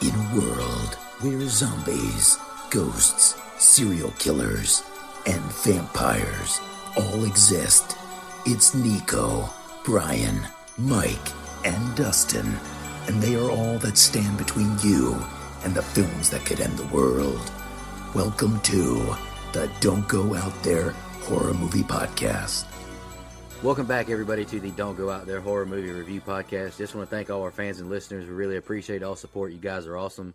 In a world where zombies, ghosts, serial killers, and vampires all exist, it's Nico, Brian, Mike, and Dustin, and they are all that stand between you and the films that could end the world. Welcome to the Don't Go Out There Horror Movie Podcast. Welcome back, everybody, to the Don't Go Out There Horror Movie Review Podcast. Just want to thank all our fans and listeners. We really appreciate all support. You guys are awesome.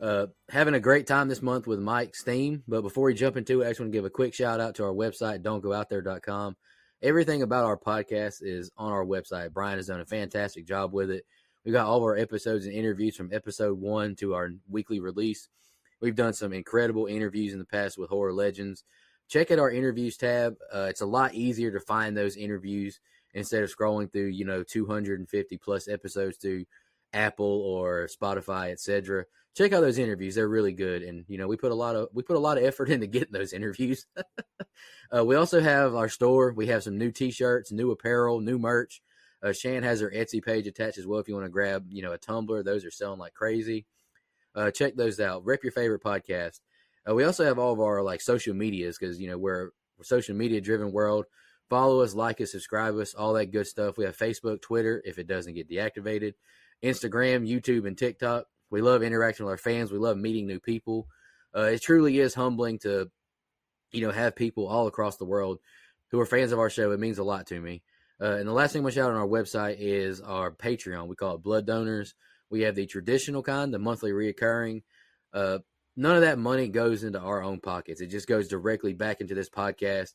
Uh, having a great time this month with Mike's theme. But before we jump into it, I just want to give a quick shout out to our website, don'tgoouthere.com. Everything about our podcast is on our website. Brian has done a fantastic job with it. We got all of our episodes and interviews from episode one to our weekly release. We've done some incredible interviews in the past with horror legends check out our interviews tab. Uh, it's a lot easier to find those interviews instead of scrolling through, you know, 250 plus episodes to Apple or Spotify, etc. Check out those interviews; they're really good, and you know we put a lot of we put a lot of effort into getting those interviews. uh, we also have our store. We have some new T-shirts, new apparel, new merch. Uh, Shan has her Etsy page attached as well. If you want to grab, you know, a tumbler, those are selling like crazy. Uh, check those out. Rep your favorite podcast. Uh, we also have all of our like social medias because you know we're, we're social media driven world. Follow us, like us, subscribe us, all that good stuff. We have Facebook, Twitter, if it doesn't get deactivated, Instagram, YouTube, and TikTok. We love interacting with our fans. We love meeting new people. Uh, it truly is humbling to, you know, have people all across the world who are fans of our show. It means a lot to me. Uh, and the last thing we shout on our website is our Patreon. We call it Blood Donors. We have the traditional kind, the monthly reoccurring. Uh, none of that money goes into our own pockets. It just goes directly back into this podcast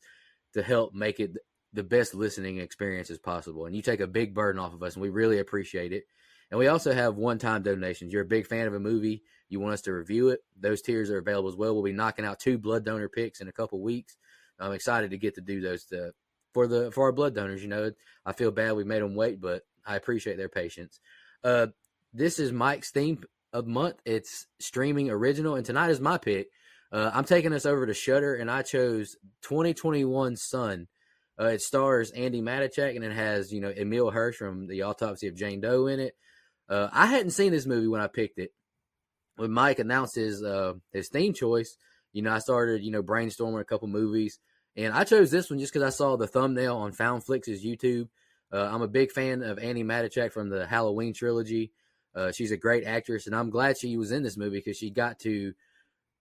to help make it the best listening experience as possible. And you take a big burden off of us, and we really appreciate it. And we also have one time donations. You're a big fan of a movie, you want us to review it. Those tiers are available as well. We'll be knocking out two blood donor picks in a couple weeks. I'm excited to get to do those to, for the for our blood donors. You know, I feel bad we made them wait, but I appreciate their patience. Uh, this is Mike's theme a month. It's streaming original, and tonight is my pick. Uh, I'm taking us over to Shudder, and I chose 2021 Son. Uh, it stars Andi Matichak, and it has you know Emile Hirsch from The Autopsy of Jane Doe in it. Uh, I hadn't seen this movie when I picked it. When Mike announced his uh, his theme choice, you know I started you know brainstorming a couple movies, and I chose this one just because I saw the thumbnail on Found Flicks' YouTube. Uh, I'm a big fan of Andi Matichak from the Halloween trilogy. Uh, she's a great actress, and I'm glad she was in this movie because she got to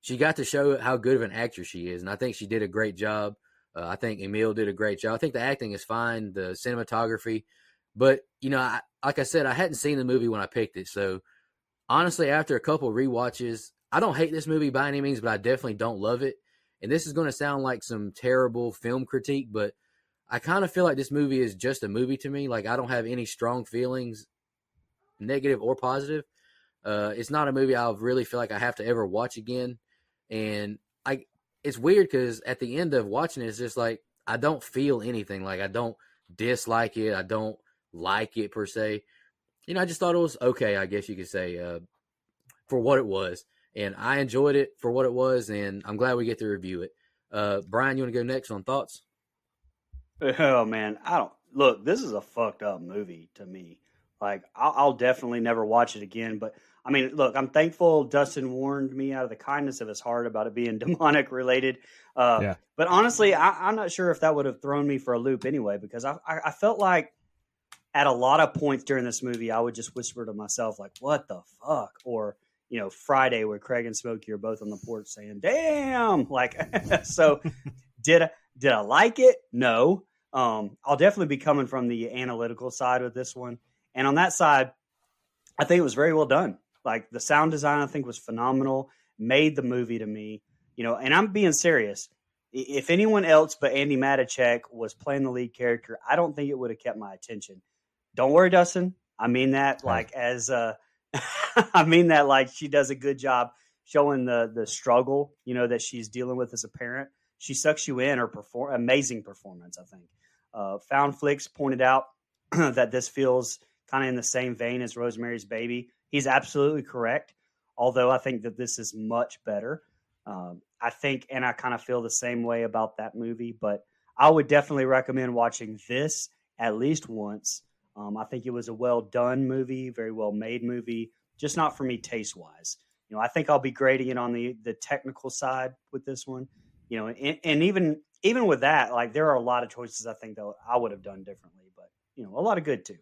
she got to show how good of an actress she is, and I think she did a great job. Uh, I think Emile did a great job. I think the acting is fine, the cinematography, but you know, I, like I said, I hadn't seen the movie when I picked it, so honestly, after a couple re-watches, I don't hate this movie by any means, but I definitely don't love it. And this is going to sound like some terrible film critique, but I kind of feel like this movie is just a movie to me. Like I don't have any strong feelings negative or positive. Uh, it's not a movie I really feel like I have to ever watch again. And I, it's weird because at the end of watching it, it's just like I don't feel anything. Like I don't dislike it. I don't like it per se. You know, I just thought it was okay. I guess you could say uh, for what it was, and I enjoyed it for what it was, and I'm glad we get to review it. Uh, Brian, you want to go next on thoughts? Oh man, I don't look. This is a fucked up movie to me. Like I'll, I'll, definitely never watch it again. But I mean, look, I'm thankful Dustin warned me out of the kindness of his heart about it being demonic related. Uh, yeah. But honestly, I, am not sure if that would have thrown me for a loop anyway, because I, I, I, felt like at a lot of points during this movie, I would just whisper to myself like, "What the fuck?" or you know, Friday where Craig and Smokey are both on the porch saying, "Damn!" Like, so did I, did I like it? No. Um, I'll definitely be coming from the analytical side with this one. And on that side, I think it was very well done. Like the sound design, I think was phenomenal. Made the movie to me, you know. And I'm being serious. If anyone else but Andi Matichak was playing the lead character, I don't think it would have kept my attention. Don't worry, Dustin. I mean that like as uh I mean that like she does a good job showing the the struggle, you know, that she's dealing with as a parent. She sucks you in her perform amazing performance, I think. Uh, Found Flicks pointed out that this feels kind of in the same vein as Rosemary's Baby. He's absolutely correct, although I think that this is much better. Um, I think, and I kind of feel the same way about that movie, but I would definitely recommend watching this at least once. Um, I think it was a well done movie, very well made movie, just not for me taste wise. You know, I think I'll be grading it on the the technical side with this one. You know, and, and even even with that, like there are a lot of choices I think that I would have done differently, but you know, a lot of good too.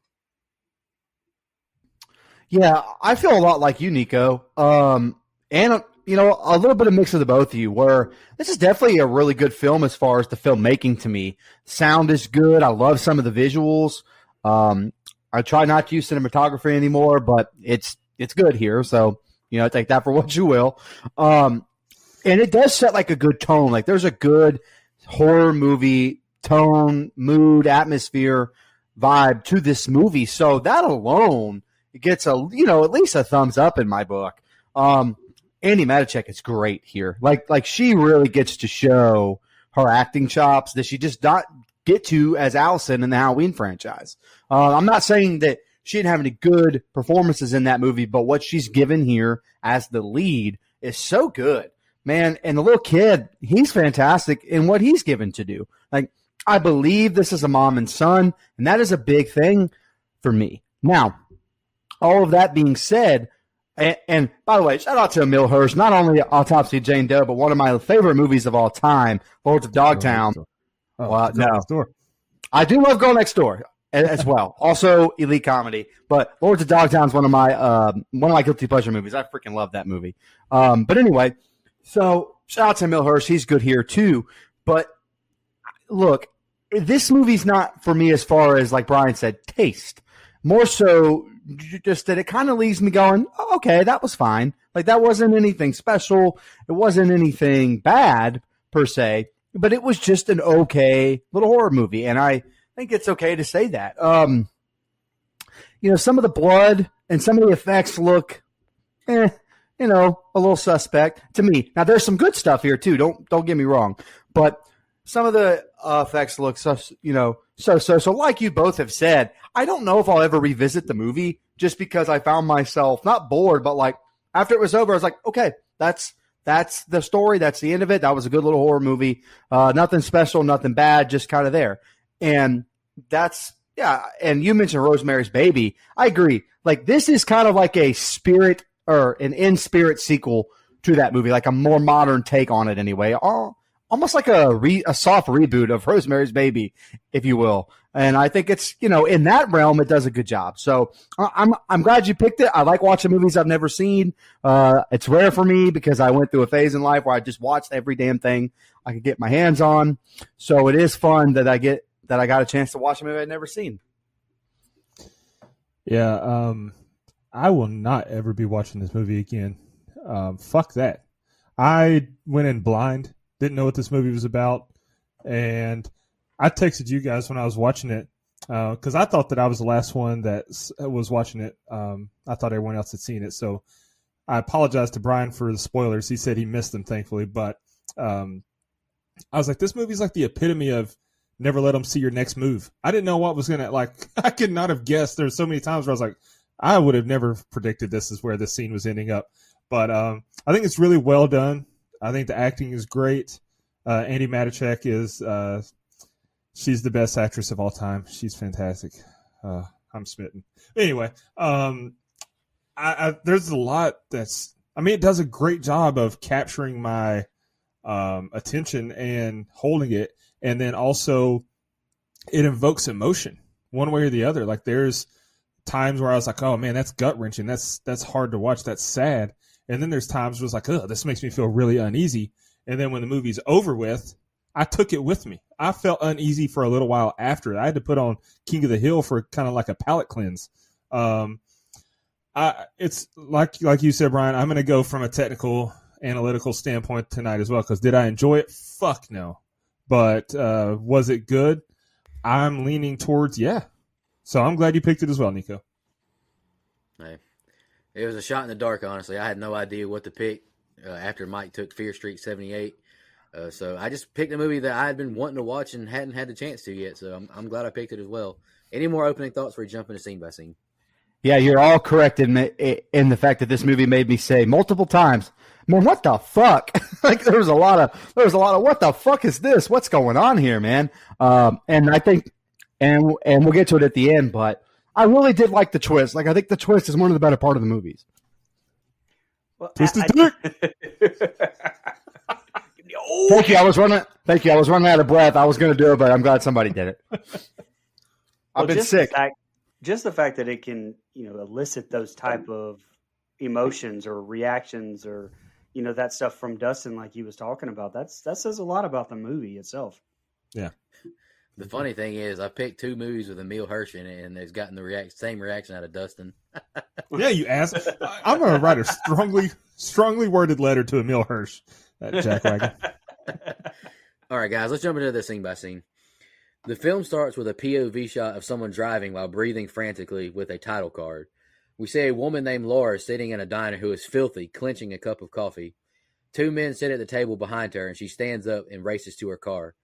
Yeah, I feel a lot like you, Nico. Um, and you know, a little bit of mix of the both of you. Where this is definitely a really good film as far as the filmmaking to me. Sound is good. I love some of the visuals. Um, I try not to use cinematography anymore, but it's it's good here. So you know, take that for what you will. Um, and it does set like a good tone. Like there's a good horror movie tone, mood, atmosphere, vibe to this movie. So that alone gets a you know at least a thumbs up in my book. Um, Andi Matichak is great here. Like like she really gets to show her acting chops that she just not get to as Allison in the Halloween franchise. Uh, I'm not saying that she didn't have any good performances in that movie, but what she's given here as the lead is so good, man. And the little kid, he's fantastic in what he's given to do. Like I believe this is a mom and son, and that is a big thing for me. Now, all of that being said, and, and, by the way, shout out to Emile Hirsch, not only Autopsy Jane Doe, but one of my favorite movies of all time, Lords of Dogtown. Oh, well, no. I do love Girl Next Door as well. also, elite comedy, but Lords of Dogtown is one of my uh, one of my guilty pleasure movies. I freaking love that movie. Um, but anyway, so shout out to Emile Hirsch. He's good here too. But look, this movie's not for me as far as like Brian said, taste. More so just that it kind of leaves me going, oh, okay, that was fine. Like that wasn't anything special. It wasn't anything bad per se, but it was just an okay little horror movie. And I think it's okay to say that. Um, you know, some of the blood and some of the effects look, eh, you know, a little suspect to me. Now there's some good stuff here too. Don't, don't get me wrong, but some of the uh, effects look so, you know, so, so, so like you both have said, I don't know if I'll ever revisit the movie just because I found myself not bored, but like after it was over, I was like, okay, that's, that's the story. That's the end of it. That was a good little horror movie. Uh, nothing special, nothing bad, just kind of there. And that's, yeah. And you mentioned Rosemary's Baby. I agree. Like this is kind of like a spirit or an in spirit sequel to that movie, like a more modern take on it anyway. Oh, almost like a re, a soft reboot of Rosemary's Baby, if you will. And I think it's you know in that realm it does a good job. So I'm I'm glad you picked it. I like watching movies I've never seen. Uh, it's rare for me because I went through a phase in life where I just watched every damn thing I could get my hands on. So it is fun that I get that I got a chance to watch a movie I'd never seen. Yeah, um, I will not ever be watching this movie again. Um, fuck that. I went in blind didn't know what this movie was about, and I texted you guys when I was watching it because uh, I thought that I was the last one that was watching it. Um, I thought everyone else had seen it, so I apologize to Brian for the spoilers. He said he missed them, thankfully, but um, I was like, this movie's like the epitome of never let them see your next move. I didn't know what was gonna like. I could not have guessed. There's so many times where I was like, I would have never predicted this is where this scene was ending up. But um, I think it's really well done. I think the acting is great. Uh, Andi Matichak is uh, she's the best actress of all time. She's fantastic. Uh, I'm smitten. Anyway, um, I, I, there's a lot that's. I mean, it does a great job of capturing my um, attention and holding it, and then also it invokes emotion one way or the other. Like there's times where I was like, "Oh man, that's gut wrenching. That's that's hard to watch. That's sad." And then there's times where it's like, oh, this makes me feel really uneasy. And then when the movie's over with, I took it with me. I felt uneasy for a little while after. I had to put on King of the Hill for kind of like a palate cleanse. Um, I, it's like like you said, Brian. I'm going to go from a technical, analytical standpoint tonight as well. Because did I enjoy it? Fuck no. But uh, was it good? I'm leaning towards yeah. So I'm glad you picked it as well, Nico. Hey, it was a shot in the dark. Honestly, I had no idea what to pick uh, after Mike took Fear Street '78. Uh, so I just picked a movie that I had been wanting to watch and hadn't had the chance to yet. So I'm, I'm glad I picked it as well. Any more opening thoughts for jumping jump into scene by scene? Yeah, you're all correct in in the fact that this movie made me say multiple times, "Man, what the fuck?" like there was a lot of there was a lot of "What the fuck is this? What's going on here, man?" Um, and I think, and and we'll get to it at the end, but I really did like the twist. Like I think the twist is one of the better part of the movies. Well, Twisted I- I- Oh, Thank you. I was running. Thank you. I was running out of breath. I was going to do it, but I'm glad somebody did it. I've Well, been just sick. The fact, just the fact that it can, you know, elicit those type of emotions or reactions or, you know, that stuff from Dustin, like he was talking about. That's that says a lot about the movie itself. The funny thing is, I picked two movies with Emile Hirsch in it, and they've gotten the react- same reaction out of Dustin. Yeah, you ass. I'm gonna write a strongly, strongly worded letter to Emile Hirsch at Jack Wagon. All right, guys, let's jump into this scene by scene. The film starts with a POV shot of someone driving while breathing frantically with a title card. We see a woman named Laura sitting in a diner who is filthy, clenching a cup of coffee. Two men sit at the table behind her, and she stands up and races to her car.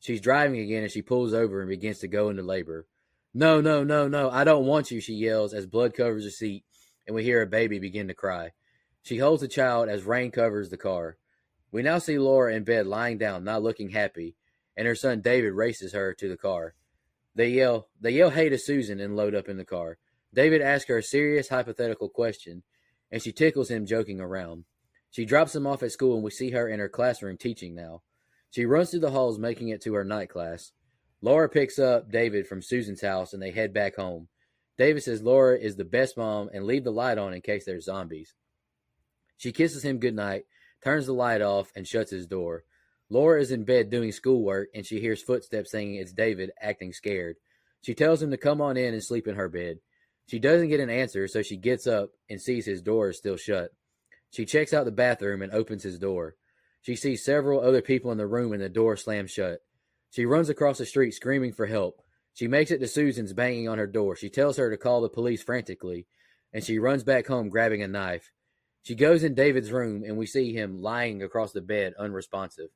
She's driving again, and she pulls over and begins to go into labor. No, no, no, no, I don't want you, she yells as blood covers the seat, and we hear a baby begin to cry. She holds the child as rain covers the car. We now see Laura in bed lying down, not looking happy, and her son David races her to the car. They yell they yell hey to Susan and load up in the car. David asks her a serious hypothetical question, and she tickles him joking around. She drops him off at school and we see her in her classroom teaching now. She runs through the halls making it to her night class. Laura picks up David from Susan's house and they head back home. David says Laura is the best mom and leave the light on in case there's zombies. She kisses him goodnight, turns the light off, and shuts his door. Laura is in bed doing schoolwork and she hears footsteps saying it's David acting scared. She tells him to come on in and sleep in her bed. She doesn't get an answer, so she gets up and sees his door is still shut. She checks out the bathroom and opens his door. She sees several other people in the room and the door slams shut. She runs across the street screaming for help. She makes it to Susan's banging on her door. She tells her to call the police frantically, and she runs back home grabbing a knife. She goes in David's room, and we see him lying across the bed, unresponsive.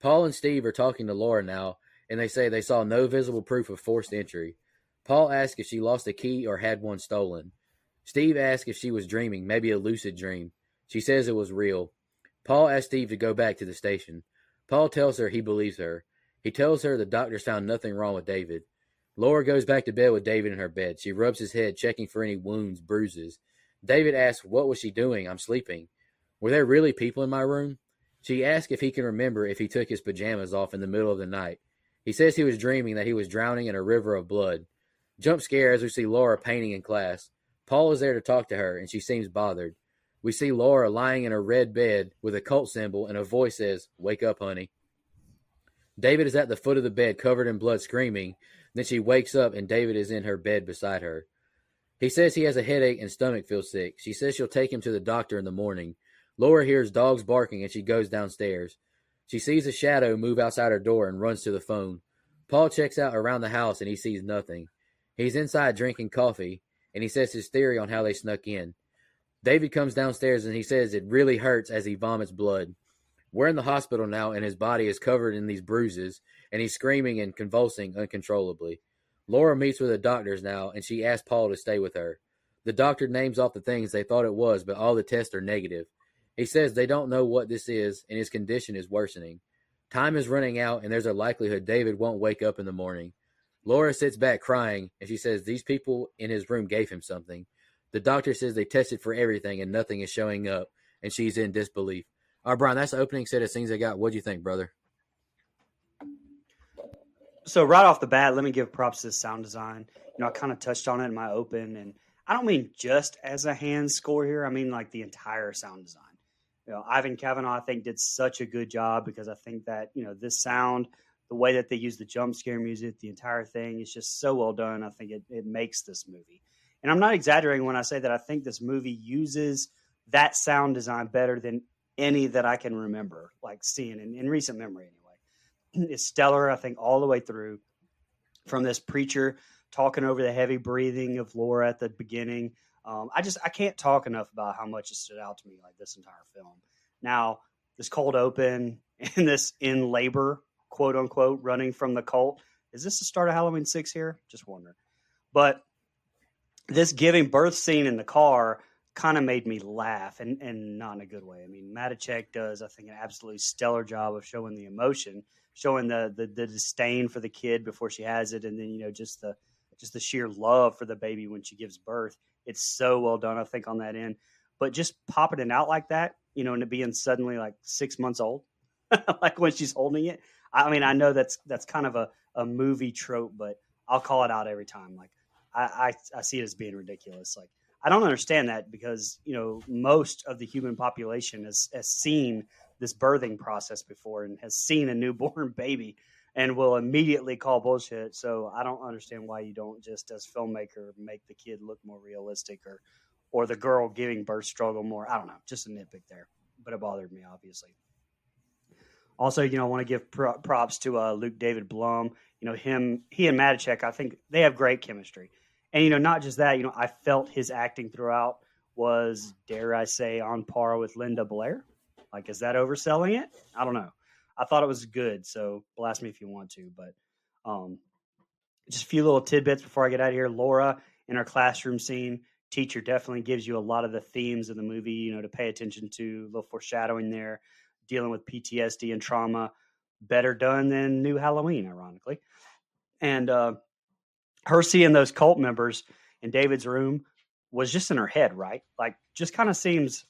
Paul and Steve are talking to Laura now, and they say they saw no visible proof of forced entry. Paul asks if she lost a key or had one stolen. Steve asks if she was dreaming, maybe a lucid dream. She says it was real. Paul asks Steve to go back to the station. Paul tells her he believes her. He tells her the doctors found nothing wrong with David. Laura goes back to bed with David in her bed. She rubs his head, checking for any wounds, bruises. David asks, What was she doing? I'm sleeping. Were there really people in my room? She asks if he can remember if he took his pajamas off in the middle of the night. He says he was dreaming that he was drowning in a river of blood. Jump scare as we see Laura painting in class. Paul is there to talk to her, and she seems bothered. We see Laura lying in a red bed with a cult symbol, and a voice says, Wake up, honey. David is at the foot of the bed, covered in blood, screaming. Then she wakes up, and David is in her bed beside her. He says he has a headache and stomach feels sick. She says she'll take him to the doctor in the morning. Laura hears dogs barking, and she goes downstairs. She sees a shadow move outside her door and runs to the phone. Paul checks out around the house, and he sees nothing. He's inside drinking coffee, and he says his theory on how they snuck in. David comes downstairs and he says it really hurts as he vomits blood. We're in the hospital now, and his body is covered in these bruises, and he's screaming and convulsing uncontrollably. Laura meets with the doctors now, and she asks Paul to stay with her. The doctor names off the things they thought it was, but all the tests are negative. He says they don't know what this is, and his condition is worsening. Time is running out, and there's a likelihood David won't wake up in the morning. Laura sits back crying, and she says these people in his room gave him something. The doctor says they tested for everything, and nothing is showing up, and she's in disbelief. All right, Brian, that's the opening set of scenes I got. What do you think, brother? So right off the bat, let me give props to the sound design. You know, I kind of touched on it in my open, and I don't mean just as a hand score here. I mean like the entire sound design. You know, Ivan Kavanagh, I think, did such a good job because I think that you know this sound, the way that they use the jump scare music, the entire thing is just so well done. I think it, it makes this movie, and I'm not exaggerating when I say that I think this movie uses that sound design better than any that I can remember, like seeing in, in recent memory anyway. It's stellar, I think, all the way through. From this preacher talking over the heavy breathing of Laura at the beginning. Um, I just I can't talk enough about how much it stood out to me like this entire film. Now, this cold open and this in labor, quote unquote, running from the cult. Is this the start of Halloween six here? Just wondering. But this giving birth scene in the car kind of made me laugh and, and not in a good way. I mean, Matichak does, I think, an absolutely stellar job of showing the emotion, showing the, the the disdain for the kid before she has it, and then you know just the just the sheer love for the baby when she gives birth. It's so well done, I think, on that end. But just popping it out like that, you know, and it being suddenly like six months old, like when she's holding it. I mean, I know that's that's kind of a, a movie trope, but I'll call it out every time. Like I, I, I see it as being ridiculous. Like I don't understand that because you know most of the human population has has seen this birthing process before and has seen a newborn baby and will immediately call bullshit. So I don't understand why you don't just as filmmaker make the kid look more realistic or or the girl giving birth struggle more. I don't know, just a nitpick there, but it bothered me obviously. Also, you know, I want to give props to uh, Luke David Blum. You know, him, he and Matichak, I think they have great chemistry. And, you know, not just that, you know, I felt his acting throughout was, dare I say, on par with Linda Blair. Like, is that overselling it? I don't know. I thought it was good. So blast me if you want to. But um, just a few little tidbits before I get out of here. Laura in our classroom scene, teacher definitely gives you a lot of the themes of the movie, you know, to pay attention to, a little foreshadowing there dealing with PTSD and trauma better done than New Halloween, ironically. And uh, her seeing those cult members in David's room was just in her head, right? Like, just kind of seems,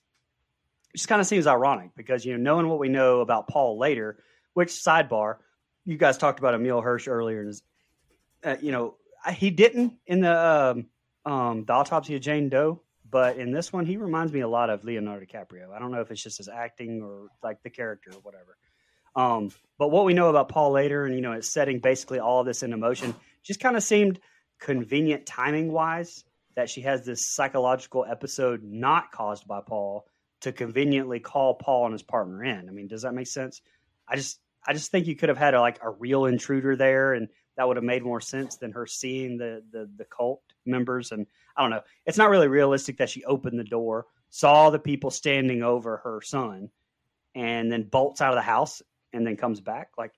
just kind of seems ironic because you know, knowing what we know about Paul later, which sidebar, you guys talked about Emile Hirsch earlier, and uh, you know, he didn't in the um, um, the autopsy of Jane Doe but in this one, he reminds me a lot of Leonardo DiCaprio. I don't know if it's just his acting or like the character or whatever. Um, but what we know about Paul later, and you know, it's setting basically all of this into motion, just kind of seemed convenient timing wise that she has this psychological episode not caused by Paul to conveniently call Paul and his partner in. I mean, does that make sense? I just I just think you could have had a, like a real intruder there, and that would have made more sense than her seeing the the the cult members and I don't know. It's not really realistic that she opened the door, saw the people standing over her son, and then bolts out of the house and then comes back. Like,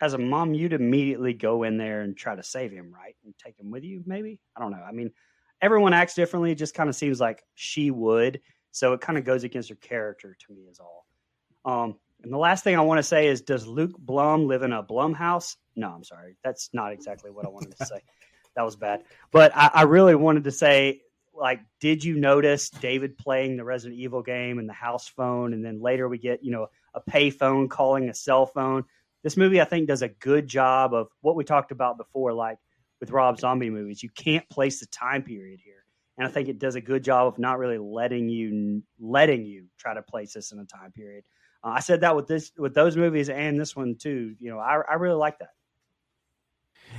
as a mom, you'd immediately go in there and try to save him, right? And take him with you, maybe? I don't know. I mean, everyone acts differently. It just kind of seems like she would. So it kind of goes against her character to me, is all. Um, and the last thing I want to say is Does Luke Blum live in a Blum house? No, I'm sorry. That's not exactly what I wanted to say that was bad. But I, I, really wanted to say, like, did you notice David playing the Resident Evil game and the house phone, and then later we get you know a pay phone calling a cell phone. This movie, I think, does a good job of what we talked about before, like with Rob Zombie movies. You can't place the time period here, and I think it does a good job of not really letting you letting you try to place this in a time period. Uh, I said that with this with those movies and this one too. You know, I, I really like that.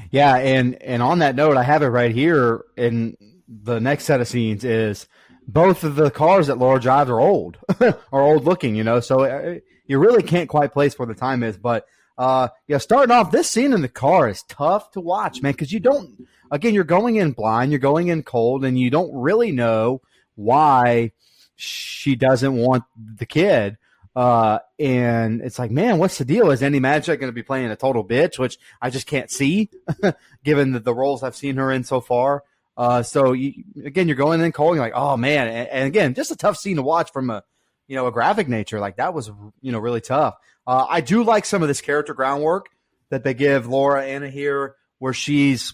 Yeah, and and on that note, I have it right here. In the next set of scenes is both of the cars that Laura drives are old, are old looking. You know, so uh, you really can't quite place where the time is. But uh, yeah, starting off this scene in the car is tough to watch, man, because you don't. Again, you're going in blind, you're going in cold, and you don't really know why she doesn't want the kid. Uh, and it's like, man, what's the deal? Is Andi Matichak going to be playing a total bitch, which I just can't see, given the, the, roles I've seen her in so far. Uh, so you, again, you're going in cold, you're like, oh man, and, and, again, just a tough scene to watch from a, you know, a graphic nature. Like that was, you know, really tough. Uh, I do like some of this character groundwork that they give Laura Anna here, where she's,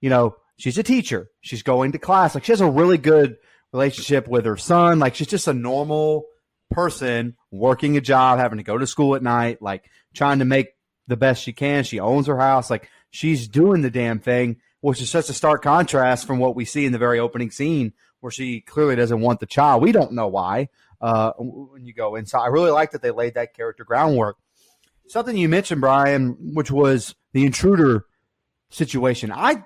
you know, she's a teacher, she's going to class, like she has a really good relationship with her son, like she's just a normal person working a job, having to go to school at night, like trying to make the best she can. She owns her house. Like she's doing the damn thing, which is such a stark contrast from what we see in the very opening scene where she clearly doesn't want the child. We don't know why uh, when you go inside. I really like that they laid that character groundwork. Something you mentioned, Brian, which was the intruder situation. I,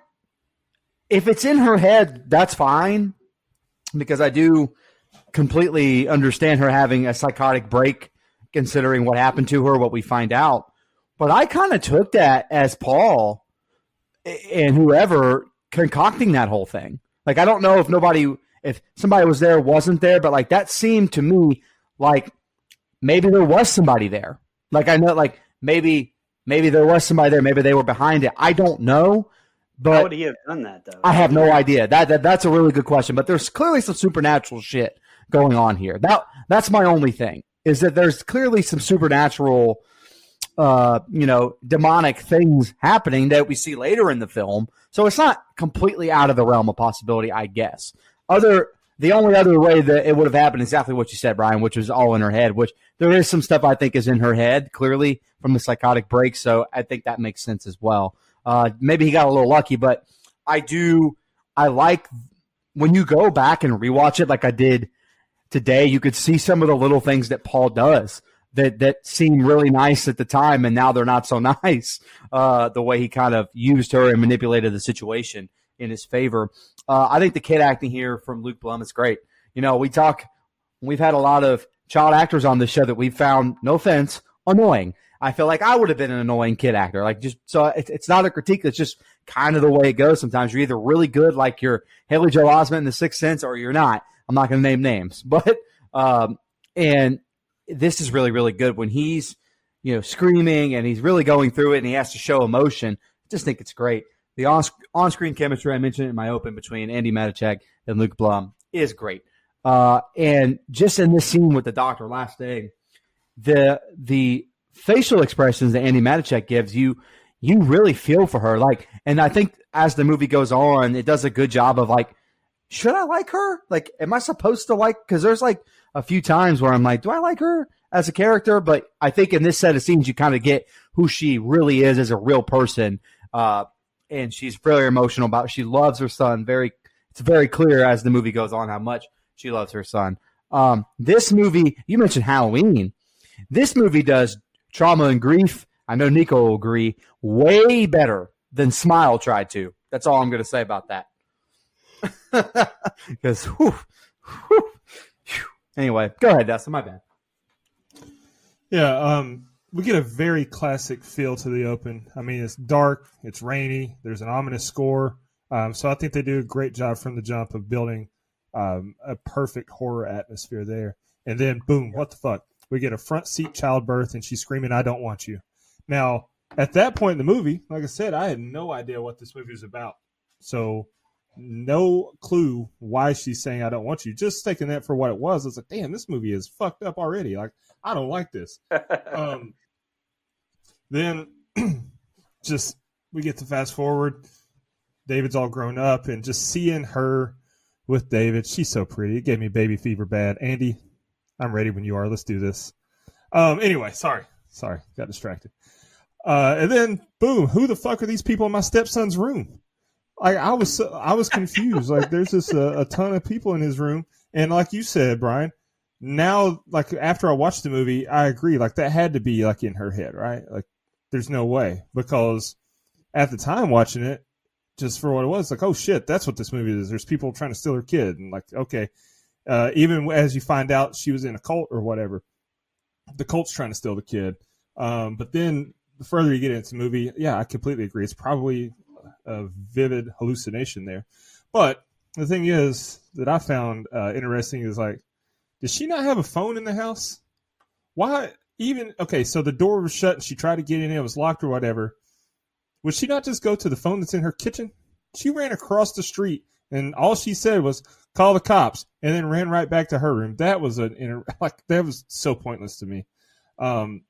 if it's in her head, that's fine because I do completely understand her having a psychotic break, considering what happened to her, what we find out. But I kind of took that as Paul and whoever concocting that whole thing. Like, I don't know if nobody, if somebody was there, wasn't there, but like that seemed to me like maybe there was somebody there. Like, I know, like maybe, maybe there was somebody there. Maybe they were behind it. I don't know. But How would he have done that though? I have no idea. That, that that's a really good question. But there's clearly some supernatural shit going on here. That that's my only thing is that there's clearly some supernatural uh, you know, demonic things happening that we see later in the film. So it's not completely out of the realm of possibility, I guess. Other the only other way that it would have happened exactly what you said, Brian, which was all in her head, which there is some stuff I think is in her head, clearly from the psychotic break. So I think that makes sense as well. Uh, maybe he got a little lucky, but I do I like when you go back and rewatch it like I did today, you could see some of the little things that Paul does that that seem really nice at the time, and now they're not so nice. Uh, the way he kind of used her and manipulated the situation in his favor. Uh, I think the kid acting here from Luke Blum is great. You know, we talk, we've had a lot of child actors on this show that we've found, no offense, annoying. I feel like I would have been an annoying kid actor. Like just so it's, it's not a critique. It's just kind of the way it goes. Sometimes you're either really good, like you're Haley Joel Osment in The Sixth Sense, or you're not. I'm not going to name names, but um, and this is really really good when he's you know screaming and he's really going through it and he has to show emotion. I just think it's great. The on screen chemistry I mentioned in my open between Andi Matichak and Luke Blum is great. Uh, and just in this scene with the doctor last day, the the facial expressions that Andi Matichak gives you you really feel for her. Like, and I think as the movie goes on, it does a good job of like, should I like her? Like, am I supposed to like? Because there's like a few times where I'm like, do I like her as a character? But I think in this set of scenes, you kind of get who she really is as a real person. Uh, and she's very emotional about. It. She loves her son. Very, it's very clear as the movie goes on how much she loves her son. Um, this movie, you mentioned Halloween. This movie does trauma and grief. I know Nico will agree. Way better than Smile tried to. That's all I'm going to say about that. Because, anyway, go ahead, Dustin. My bad. Yeah, um, we get a very classic feel to the open. I mean, it's dark, it's rainy, there's an ominous score. Um, so I think they do a great job from the jump of building um, a perfect horror atmosphere there. And then, boom, what the fuck? We get a front seat childbirth, and she's screaming, I don't want you. Now, at that point in the movie, like I said, I had no idea what this movie was about. So no clue why she's saying I don't want you. Just taking that for what it was, it's like, damn, this movie is fucked up already. Like, I don't like this. um, then just we get to fast forward. David's all grown up and just seeing her with David, she's so pretty. It gave me baby fever bad. Andi, I'm ready when you are. Let's do this. Um, anyway, sorry. Sorry, got distracted. Uh, and then boom, who the fuck are these people in my stepson's room? Like I was, I was confused. like there's just uh, a ton of people in his room, and like you said, Brian, now like after I watched the movie, I agree. Like that had to be like in her head, right? Like there's no way because at the time watching it, just for what it was, like oh shit, that's what this movie is. There's people trying to steal her kid, and like okay, uh, even as you find out she was in a cult or whatever, the cult's trying to steal the kid. Um, but then the further you get into the movie, yeah, I completely agree. It's probably a vivid hallucination there. But the thing is that I found uh, interesting is like, does she not have a phone in the house? Why even okay? So the door was shut and she tried to get in, it was locked or whatever. Would she not just go to the phone that's in her kitchen? She ran across the street and all she said was call the cops and then ran right back to her room. That was an like that was so pointless to me. Um,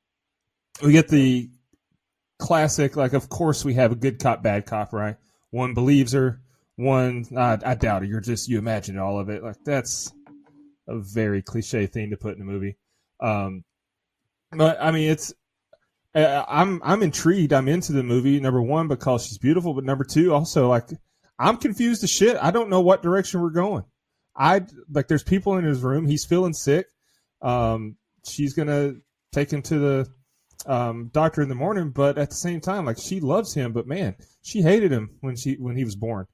we get the classic, like, of course we have a good cop, bad cop, right? One believes her, one, I, I doubt it. You're just, you imagine all of it. Like, that's a very cliche thing to put in a movie. Um, but I mean, it's, uh, I'm, I'm intrigued. I'm into the movie. Number one, because she's beautiful, but number two, also, like, I'm confused as shit. I don't know what direction we're going. I, like, there's people in his room. He's feeling sick. Um, she's to take him to the, um, doctor in the morning, but at the same time, like she loves him, but man, she hated him when she when he was born.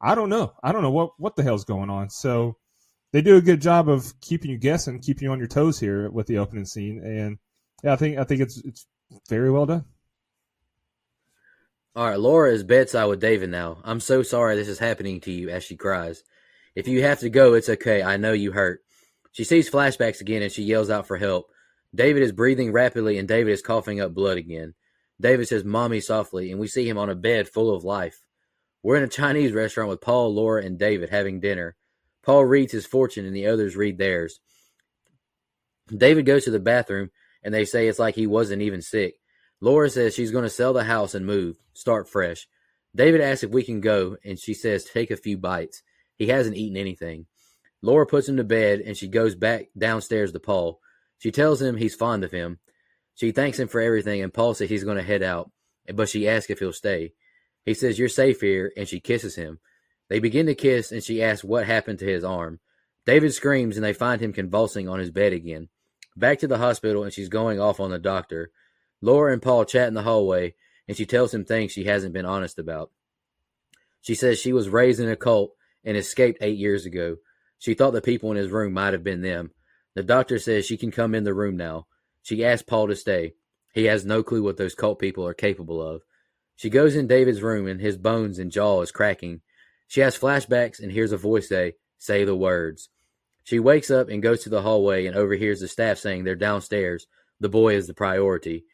I don't know. I don't know what what the hell's going on. So they do a good job of keeping you guessing, keeping you on your toes here with the opening scene, and yeah, I think I think it's it's very well done. All right, Laura is bedside with David now. I'm so sorry this is happening to you as she cries. If you have to go, it's okay. I know you hurt. She sees flashbacks again and she yells out for help. David is breathing rapidly and David is coughing up blood again. David says, Mommy, softly, and we see him on a bed full of life. We're in a Chinese restaurant with Paul, Laura, and David having dinner. Paul reads his fortune and the others read theirs. David goes to the bathroom and they say it's like he wasn't even sick. Laura says she's going to sell the house and move, start fresh. David asks if we can go, and she says take a few bites. He hasn't eaten anything. Laura puts him to bed, and she goes back downstairs to Paul. She tells him he's fond of him. She thanks him for everything, and Paul says he's going to head out, but she asks if he'll stay. He says, You're safe here, and she kisses him. They begin to kiss, and she asks what happened to his arm. David screams, and they find him convulsing on his bed again. Back to the hospital, and she's going off on the doctor. Laura and Paul chat in the hallway, and she tells him things she hasn't been honest about. She says she was raised in a cult and escaped eight years ago. She thought the people in his room might have been them. The doctor says she can come in the room now. She asks Paul to stay. He has no clue what those cult people are capable of. She goes in David's room and his bones and jaw is cracking. She has flashbacks and hears a voice say, Say the words. She wakes up and goes to the hallway and overhears the staff saying they're downstairs. The boy is the priority.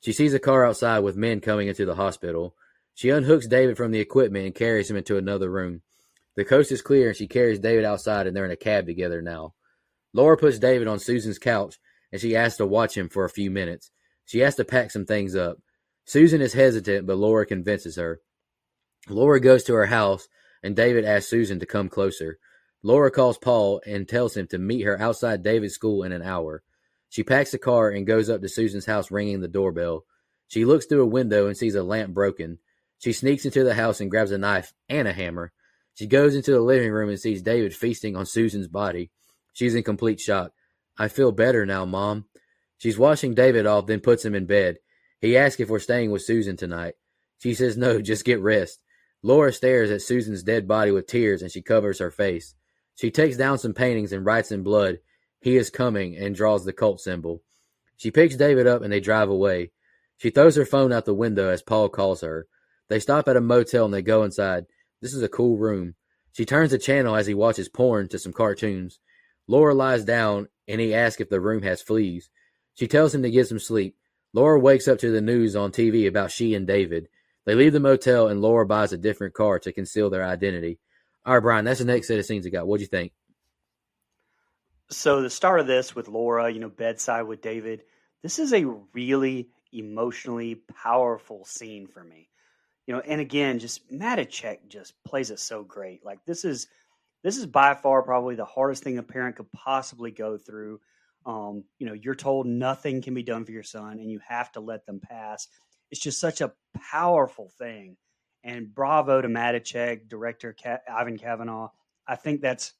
She sees a car outside with men coming into the hospital. She unhooks David from the equipment and carries him into another room. The coast is clear and she carries David outside and they're in a cab together now. Laura puts David on Susan's couch and she asks to watch him for a few minutes. She has to pack some things up. Susan is hesitant, but Laura convinces her. Laura goes to her house and David asks Susan to come closer. Laura calls Paul and tells him to meet her outside David's school in an hour. She packs the car and goes up to Susan's house, ringing the doorbell. She looks through a window and sees a lamp broken. She sneaks into the house and grabs a knife and a hammer. She goes into the living room and sees David feasting on Susan's body. She's in complete shock. I feel better now, Mom. She's washing David off, then puts him in bed. He asks if we're staying with Susan tonight. She says no, just get rest. Laura stares at Susan's dead body with tears and she covers her face. She takes down some paintings and writes in blood, He is coming, and draws the cult symbol. She picks David up and they drive away. She throws her phone out the window as Paul calls her. They stop at a motel and they go inside. This is a cool room. She turns the channel as he watches porn to some cartoons. Laura lies down and he asks if the room has fleas. She tells him to get some sleep. Laura wakes up to the news on TV about she and David. They leave the motel and Laura buys a different car to conceal their identity. All right, Brian, that's the next set of scenes I got. What'd you think? So the start of this with Laura, you know, bedside with David, this is a really emotionally powerful scene for me. You know, and again, just Matichak just plays it so great. Like this is this is by far probably the hardest thing a parent could possibly go through. Um, you know, you're told nothing can be done for your son and you have to let them pass. It's just such a powerful thing and bravo to Matichak, director Ivan Kavanagh. I think that's,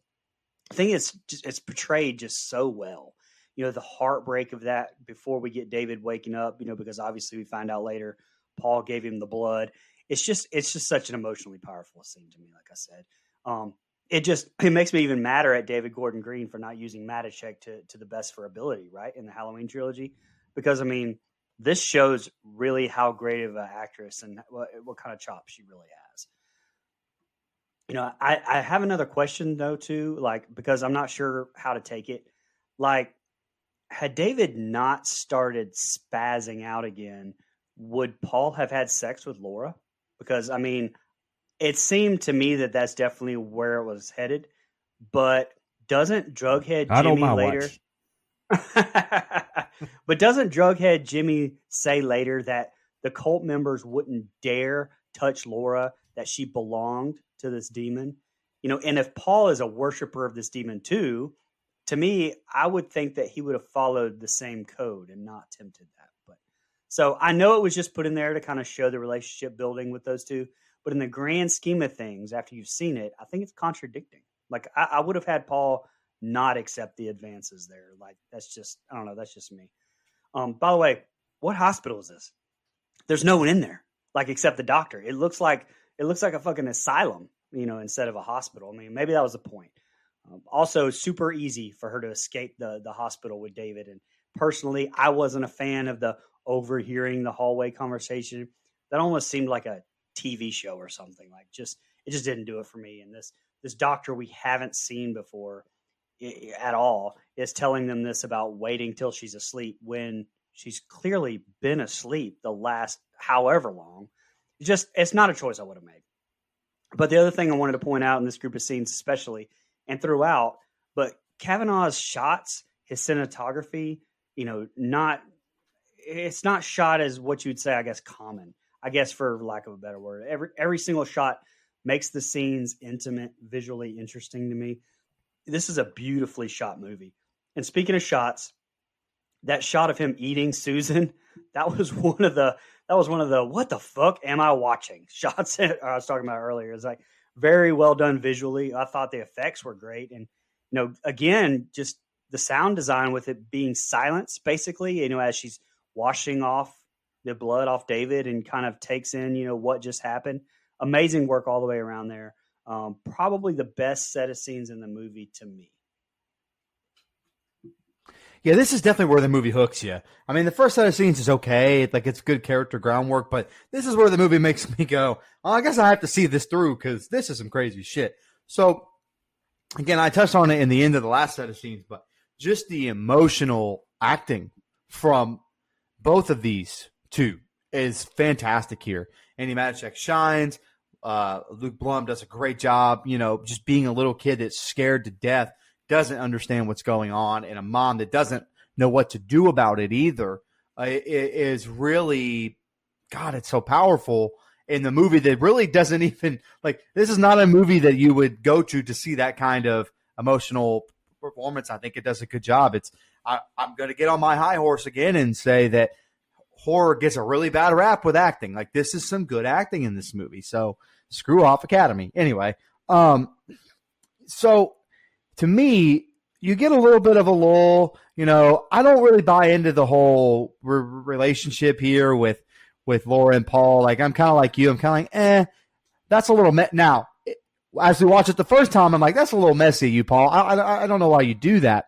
I think it's just, it's portrayed just so well. You know, the heartbreak of that before we get David waking up. You know, because obviously we find out later Paul gave him the blood. It's just, it's just such an emotionally powerful scene to me. Like I said, um, it just it makes me even madder at David Gordon Green for not using Matichak to to the best for ability, right, in the Halloween trilogy. Because I mean, this shows really how great of an actress and what, what kind of chops she really has. You know, I, I have another question though too, like because I'm not sure how to take it. Like, had David not started spazzing out again, would Paul have had sex with Laura? Because I mean, it seemed to me that that's definitely where it was headed. But doesn't Drughead Jimmy later? but doesn't Drughead Jimmy say later that the cult members wouldn't dare touch Laura, that she belonged to this demon? You know, and if Paul is a worshiper of this demon too, to me, I would think that he would have followed the same code and not tempted that. But so I know it was just put in there to kind of show the relationship building with those two. But in the grand scheme of things, after you've seen it, I think it's contradicting. Like I, I would have had Paul not accept the advances there. Like that's just I don't know. That's just me. Um, by the way, what hospital is this? There's no one in there, like except the doctor. It looks like it looks like a fucking asylum, you know, instead of a hospital. I mean, maybe that was the point. Um, also, super easy for her to escape the the hospital with David. And personally, I wasn't a fan of the overhearing the hallway conversation. That almost seemed like a TV show or something. Like just it just didn't do it for me. And this this doctor we haven't seen before at all is telling them this about waiting till she's asleep when she's clearly been asleep the last however long. just it's not a choice I would have made. But the other thing I wanted to point out in this group of scenes, especially and throughout, but Kavanagh's shots, his cinematography, you know, not it's not shot as what you'd say, I guess, common. I guess for lack of a better word, every every single shot makes the scenes intimate, visually interesting to me. This is a beautifully shot movie. And speaking of shots, that shot of him eating Susan, that was one of the that was one of the what the fuck am I watching shots I was talking about earlier. It's like very well done visually. I thought the effects were great, and you know, again, just the sound design with it being silence, basically, you know, as she's washing off the blood off David and kind of takes in, you know, what just happened. Amazing work all the way around there. Um, probably the best set of scenes in the movie to me. Yeah, this is definitely where the movie hooks you. I mean, the first set of scenes is okay, like it's good character groundwork, but this is where the movie makes me go, oh, I guess I have to see this through because this is some crazy shit. So, again, I touched on it in the end of the last set of scenes, but just the emotional acting from both of these two is fantastic here. Andi Matichak shines. Uh, Luke Blumm does a great job, you know, just being a little kid that's scared to death doesn't understand what's going on and a mom that doesn't know what to do about it either uh, is really god it's so powerful in the movie that really doesn't even like this is not a movie that you would go to to see that kind of emotional performance. I think it does a good job. It's I, i'm going to get on my high horse again and say that horror gets a really bad rap with acting. Like this is some good acting in this movie. So screw off academy anyway um so to me, you get a little bit of a lull. You know, I don't really buy into the whole re- relationship here with with Laura and Paul. Like, I'm kind of like you. I'm kind of like, eh, that's a little me-. now. As we watch it the first time, I'm like, that's a little messy, you Paul. I, I, I don't know why you do that,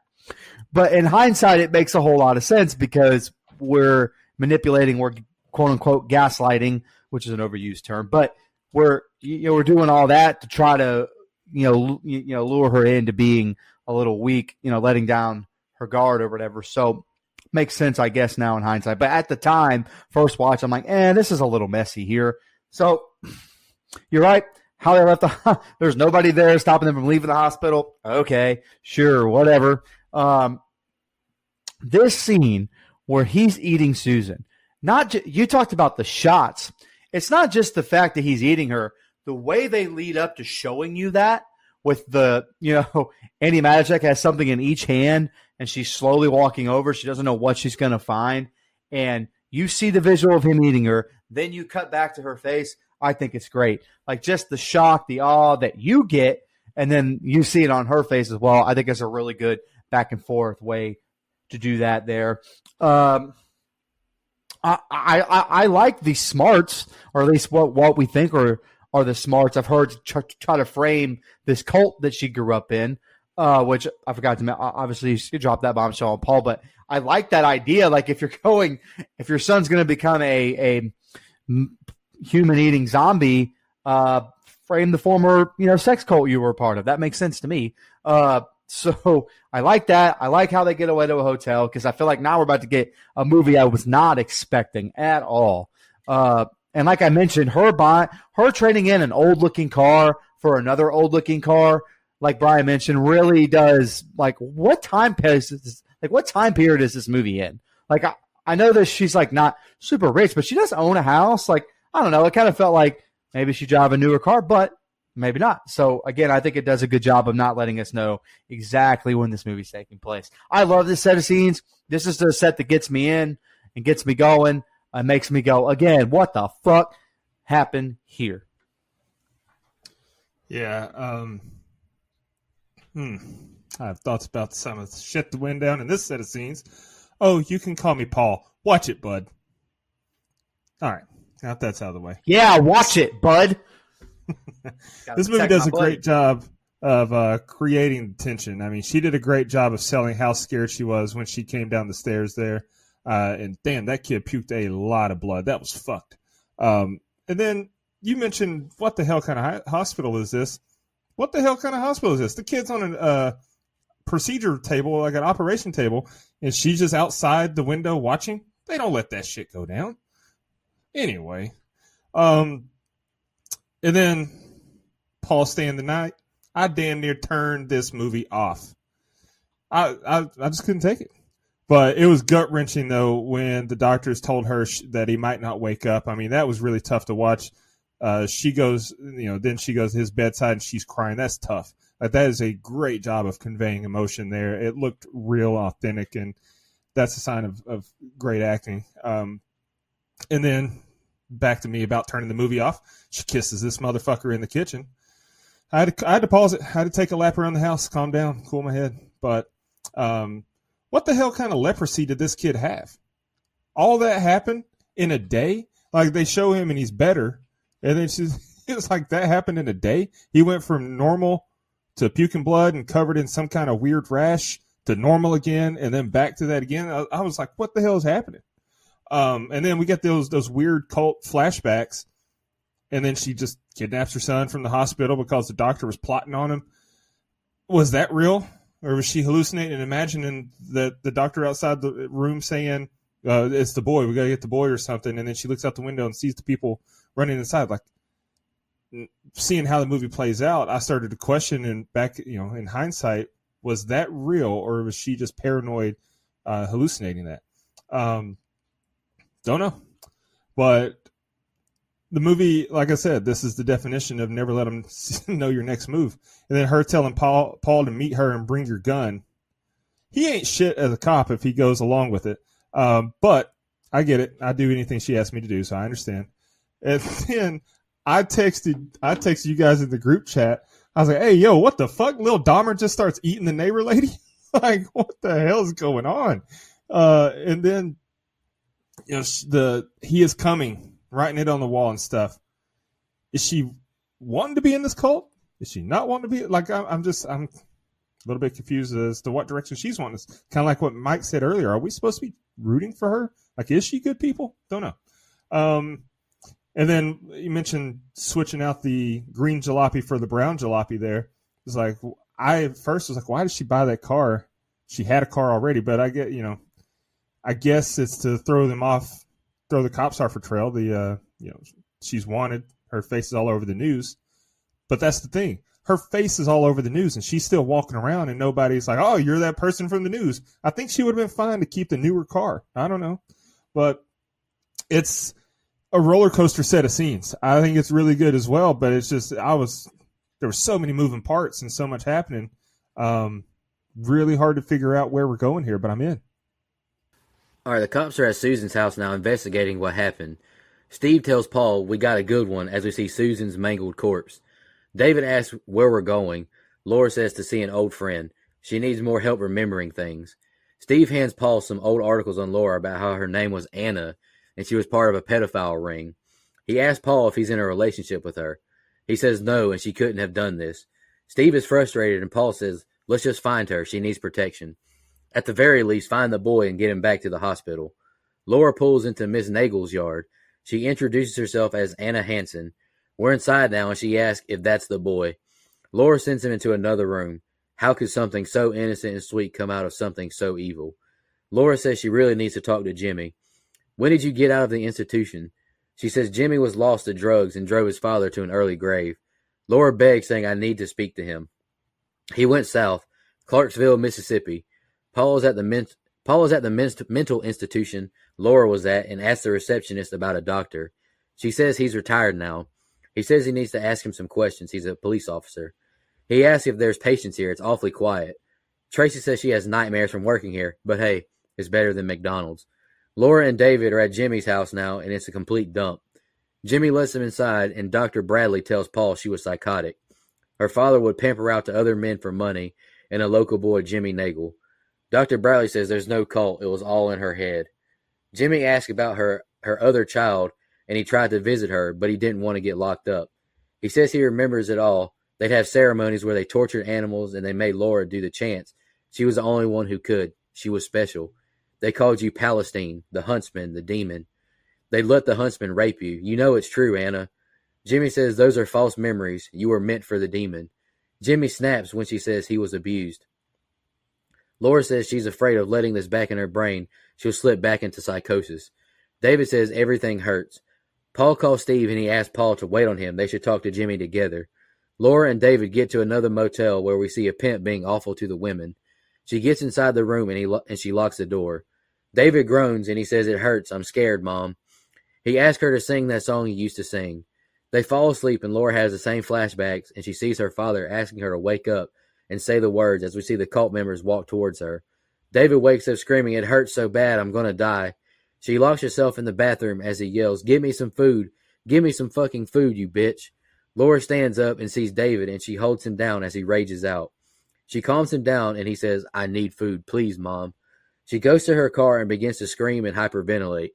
but in hindsight, it makes a whole lot of sense because we're manipulating, we're quote unquote gaslighting, which is an overused term, but we're you know we're doing all that to try to you know, you know, lure her into being a little weak, you know, letting down her guard or whatever. So makes sense, I guess, now in hindsight. But at the time, first watch, I'm like, eh, this is a little messy here. So you're right. How they left the there's nobody there stopping them from leaving the hospital. Okay, sure, whatever. Um, this scene where he's eating Susan, not ju- you talked about the shots. It's not just the fact that he's eating her, the way they lead up to showing you that with the, you know, Andi Matichak has something in each hand and she's slowly walking over. She doesn't know what she's going to find. And you see the visual of him eating her. Then you cut back to her face. I think it's great. Like just the shock, the awe that you get, and then you see it on her face as well. I think it's a really good back and forth way to do that there. Um, I, I, I like the smarts, or at least what, what we think are are the smarts. I've heard try, to frame this cult that she grew up in, uh, which I forgot to mention. obviously you dropped that bombshell on Paul, but I like that idea. Like if you're going, if your son's going to become a a human eating zombie, uh, frame the former you know sex cult you were a part of. That makes sense to me. Uh, so I like that. I like how they get away to a hotel because I feel like now we're about to get a movie I was not expecting at all. Uh, and like I mentioned, her buy her trading in an old looking car for another old looking car, like Brian mentioned, really does like what time period like what time period is this movie in? Like I, I know that she's like not super rich, but she does own a house. Like I don't know, it kind of felt like maybe she drive a newer car, but maybe not. So again, I think it does a good job of not letting us know exactly when this movie's taking place. I love this set of scenes. This is the set that gets me in and gets me going. It makes me go again. What the fuck happened here? Yeah. Um, hmm. I have thoughts about some of the shit that went down in this set of scenes. Oh, you can call me Paul. Watch it, bud. All right. Now that's out of the way. Yeah, watch it, bud. this movie does a great job of uh, creating tension. I mean, she did a great job of selling how scared she was when she came down the stairs there. Uh, and damn, that kid puked a lot of blood. That was fucked. Um, and then you mentioned what the hell kind of hospital is this? What the hell kind of hospital is this? The kid's on a uh, procedure table, like an operation table, and she's just outside the window watching. They don't let that shit go down. Anyway, um, and then Paul staying the night. I damn near turned this movie off. I I, I just couldn't take it. But it was gut wrenching though when the doctors told her sh- that he might not wake up. I mean, that was really tough to watch. Uh, she goes, you know, then she goes to his bedside and she's crying. That's tough. Like that is a great job of conveying emotion there. It looked real authentic, and that's a sign of, of great acting. Um, and then back to me about turning the movie off. She kisses this motherfucker in the kitchen. I had to, I had to pause it. I had to take a lap around the house, calm down, cool my head. But um, what the hell kind of leprosy did this kid have? All that happened in a day? Like they show him and he's better, and then she's like that happened in a day. He went from normal to puking blood and covered in some kind of weird rash to normal again, and then back to that again. I, I was like, what the hell is happening? Um, and then we get those those weird cult flashbacks, and then she just kidnaps her son from the hospital because the doctor was plotting on him. Was that real, or was she hallucinating and imagining that the doctor outside the room saying, uh, "It's the boy. We gotta get the boy" or something? And then she looks out the window and sees the people running inside. Like seeing how the movie plays out, I started to question and back, you know, in hindsight, was that real or was she just paranoid, uh, hallucinating that? Um, don't know, but the movie, like I said, this is the definition of never let them know your next move. And then her telling Paul, Paul to meet her and bring your gun. He ain't shit as a cop if he goes along with it. Um, but I get it. I do anything she asks me to do, so I understand. And then I texted I texted you guys in the group chat. I was like, "Hey, yo, what the fuck? Lil Dahmer just starts eating the neighbor lady. like, what the hell is going on?" Uh, and then, you know, the he is coming, writing it on the wall and stuff. Is she wanting to be in this cult? Is she not wanting to be? Like, I'm, I'm just I'm a little bit confused as to what direction she's wanting. Kind of like what Mike said earlier. Are we supposed to be rooting for her? Like, is she good people? Don't know. Um, and then you mentioned switching out the green jalopy for the brown jalopy there. It's like I first was like, why did she buy that car? She had a car already, but I get you know, I guess it's to throw them off, throw the cops off her trail. The uh, you know, she's wanted. Her face is all over the news. But that's the thing. Her face is all over the news, and she's still walking around, and nobody's like, "Oh, you're that person from the news." I think she would have been fine to keep the newer car. I don't know, but it's a roller coaster set of scenes. I think it's really good as well, but it's just I was there were so many moving parts and so much happening. Um, really hard to figure out where we're going here, but I'm in. All right, the cops are at Susan's house now investigating what happened. Steve tells Paul we got a good one as we see Susan's mangled corpse. David asks where we're going. Laura says to see an old friend. She needs more help remembering things. Steve hands Paul some old articles on Laura about how her name was Anna and she was part of a pedophile ring. He asks Paul if he's in a relationship with her. He says no, and she couldn't have done this. Steve is frustrated, and Paul says, Let's just find her. She needs protection. At the very least, find the boy and get him back to the hospital. Laura pulls into Miss Nagel's yard. She introduces herself as Anna Hanson. We're inside now, and she asks if that's the boy. Laura sends him into another room. How could something so innocent and sweet come out of something so evil? Laura says she really needs to talk to Jimmy. When did you get out of the institution? She says Jimmy was lost to drugs and drove his father to an early grave. Laura begs, saying, I need to speak to him. He went south, Clarksville, Mississippi. Paul is at the men- Paul is at the men- mental institution Laura was at and asked the receptionist about a doctor. She says he's retired now. He says he needs to ask him some questions. He's a police officer. He asks if there's patients here. It's awfully quiet. Tracy says she has nightmares from working here, but hey, it's better than McDonald's. Laura and David are at Jimmy's house now, and it's a complete dump. Jimmy lets them inside, and Dr. Bradley tells Paul she was psychotic. Her father would pamper out to other men for money, and a local boy, Jimmy Nagel. Dr. Bradley says there's no cult, it was all in her head. Jimmy asked about her, her other child, and he tried to visit her, but he didn't want to get locked up. He says he remembers it all. They'd have ceremonies where they tortured animals and they made Laura do the chants. She was the only one who could. She was special. They called you Palestine, the huntsman, the demon. They let the huntsman rape you. You know it's true, Anna. Jimmy says those are false memories. You were meant for the demon. Jimmy snaps when she says he was abused. Laura says she's afraid of letting this back in her brain. She'll slip back into psychosis. David says everything hurts. Paul calls Steve and he asks Paul to wait on him. They should talk to Jimmy together. Laura and David get to another motel where we see a pimp being awful to the women. She gets inside the room and he lo- and she locks the door. David groans and he says, "It hurts. I'm scared, mom." He asks her to sing that song he used to sing. They fall asleep and Laura has the same flashbacks and she sees her father asking her to wake up and say the words as we see the cult members walk towards her. David wakes up screaming, It hurts so bad, I'm gonna die. She locks herself in the bathroom as he yells, Give me some food. Give me some fucking food, you bitch. Laura stands up and sees David and she holds him down as he rages out. She calms him down and he says, I need food, please, mom. She goes to her car and begins to scream and hyperventilate.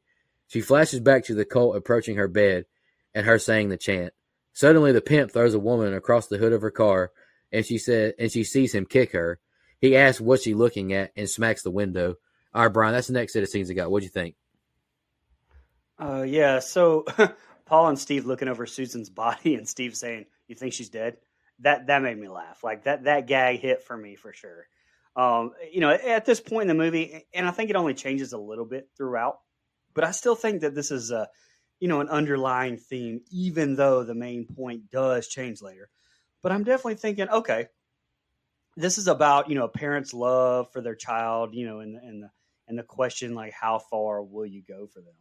She flashes back to the cult approaching her bed and her saying the chant. Suddenly the pimp throws a woman across the hood of her car and she said and she sees him kick her. He asks what's she looking at and smacks the window. All right, Brian, that's the next set of scenes I got. What'd you think? Uh, yeah. So Paul and Steve looking over Susan's body, and Steve saying, "You think she's dead?" That that made me laugh. Like that that gag hit for me for sure. Um, you know, at this point in the movie, and I think it only changes a little bit throughout, but I still think that this is a, you know, an underlying theme, even though the main point does change later. But I'm definitely thinking, okay, this is about you know a parent's love for their child, you know, and and the and the question like, how far will you go for them?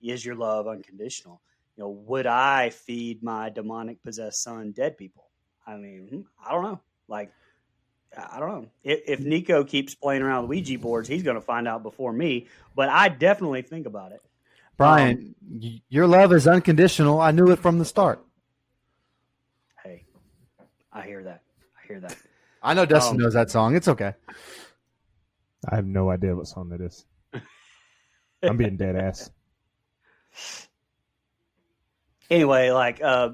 Is your love unconditional? You know, would I feed my demonic possessed son dead people? I mean, hmm, I don't know. Like, I don't know. If, if Nico keeps playing around with Ouija boards, he's going to find out before me. But I definitely think about it. Brian, um, your love is unconditional. I knew it from the start. Hey, I hear that. I hear that. I know Dustin um, knows that song. It's okay. I have no idea what song that is. I'm being dead ass. Anyway, like, uh,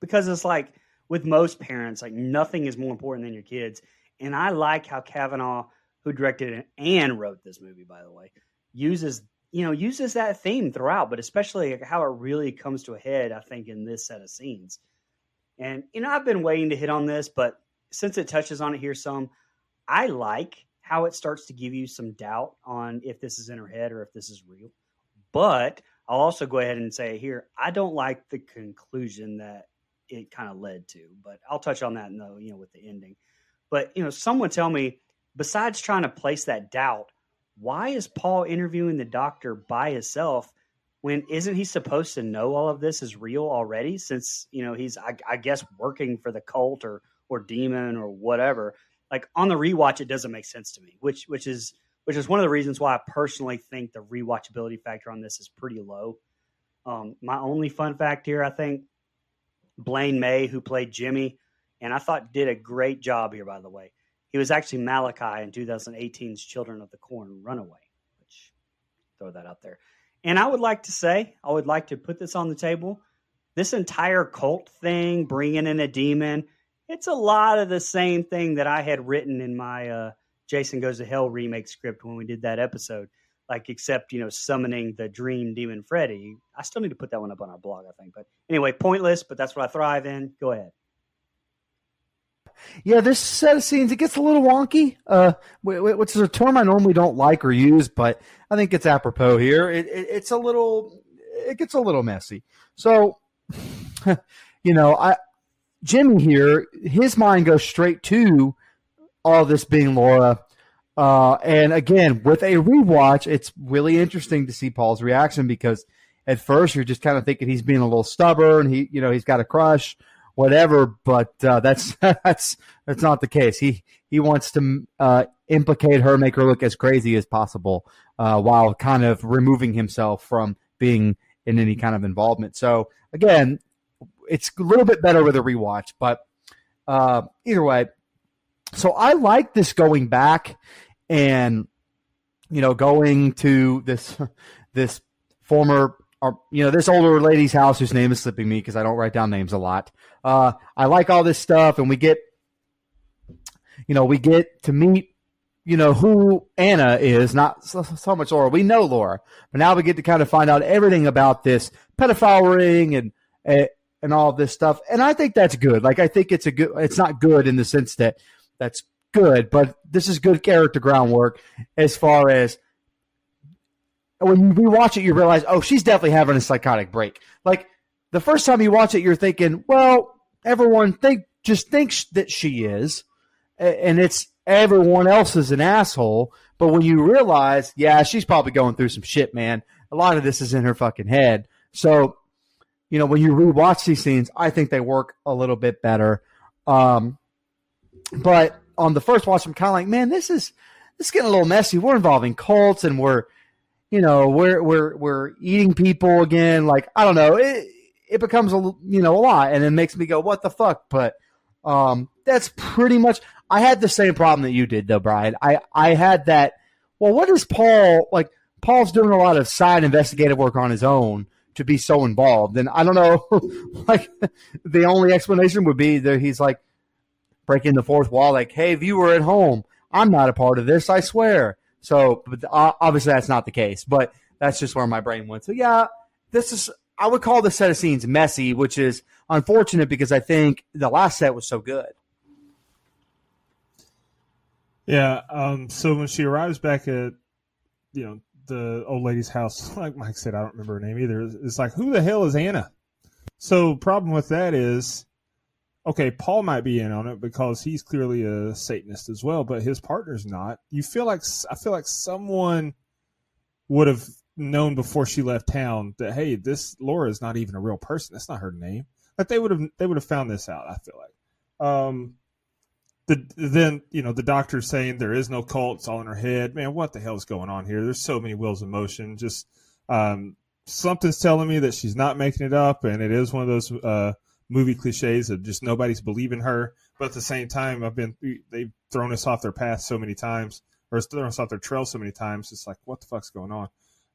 because it's like with most parents, like nothing is more important than your kids. And I like how Kavanagh, who directed it and wrote this movie, by the way, uses you know uses that theme throughout, but especially how it really comes to a head. I think in this set of scenes, and you know I've been waiting to hit on this, but since it touches on it here some, I like how it starts to give you some doubt on if this is in her head or if this is real. But I'll also go ahead and say here, I don't like the conclusion that it kind of led to. But I'll touch on that in the you know with the ending. But you know, someone tell me besides trying to place that doubt, why is Paul interviewing the doctor by himself? When isn't he supposed to know all of this is real already? Since you know he's, I, I guess, working for the cult or or demon or whatever. Like on the rewatch, it doesn't make sense to me. Which which is which is one of the reasons why I personally think the rewatchability factor on this is pretty low. Um, my only fun fact here, I think, Blaine Maye, who played Jimmy, and I thought did a great job here, by the way. He was actually Malachi in 2018's Children of the Corn Runaway, which throw that out there. And I would like to say, I would like to put this on the table. This entire cult thing, bringing in a demon, it's a lot of the same thing that I had written in my uh, Jason Goes to Hell remake script when we did that episode like except you know summoning the dream demon Freddy. I still need to put that one up on our blog, I think. But anyway, pointless, but that's what I thrive in. Go ahead. Yeah, this set of scenes it gets a little wonky, uh, which is a term I normally don't like or use, but I think it's apropos here. It, it, it's a little, it gets a little messy. So, you know, I Jimmy here, his mind goes straight to all this being Laura uh, and again, with a rewatch, it's really interesting to see Paul's reaction because at first you're just kind of thinking he's being a little stubborn. He, you know, he's got a crush, whatever. But uh, that's that's that's not the case. He he wants to uh, implicate her, make her look as crazy as possible, uh, while kind of removing himself from being in any kind of involvement. So again, it's a little bit better with a rewatch, but uh, either way. So I like this going back and you know going to this this former or you know this older lady's house whose name is slipping me because I don't write down names a lot. Uh, I like all this stuff, and we get you know we get to meet you know who Anna is, not so, so much Laura. We know Laura, but now we get to kind of find out everything about this pedophile ring and. and and all this stuff, and I think that's good. Like I think it's a good. It's not good in the sense that that's good, but this is good character groundwork as far as when you rewatch it, you realize, oh, she's definitely having a psychotic break. Like the first time you watch it, you're thinking, well, everyone think just thinks that she is, and it's everyone else is an asshole. But when you realize, yeah, she's probably going through some shit, man. A lot of this is in her fucking head. So, you know, when you rewatch these scenes, I think they work a little bit better. Um, but on the first watch, I'm kind of like, man, this is this is getting a little messy. We're involving cults, and we're, you know, we're we're we're eating people again. Like I don't know, it it becomes a you know a lot, and it makes me go, what the fuck? But um, that's pretty much. I had the same problem that you did, though, Brian. I I had that. Well, what is Paul like? Paul's doing a lot of side investigative work on his own to be so involved, and I don't know. like the only explanation would be that he's like breaking the fourth wall, like, "Hey, viewer at home, I'm not a part of this. I swear." So, but obviously that's not the case. But that's just where my brain went. So yeah, this is. I would call the set of scenes messy, which is unfortunate because I think the last set was so good. Yeah. Um, so when she arrives back at, you know, the old lady's house, like Mike said, I don't remember her name either. It's like, who the hell is Anna? So problem with that is, okay, Paul might be in on it because he's clearly a Satanist as well, but his partner's not. You feel like I feel like someone would have known before she left town that hey, this Laura is not even a real person. That's not her name. Like they would have they would have found this out. I feel like. Um, the then you know the doctor's saying there is no cult. It's all in her head. Man, what the hell is going on here? There's so many wheels in motion. Just um, something's telling me that she's not making it up, and it is one of those uh, movie cliches of just nobody's believing her. But at the same time, I've been they've thrown us off their path so many times, or thrown us off their trail so many times. It's like, what the fuck's going on?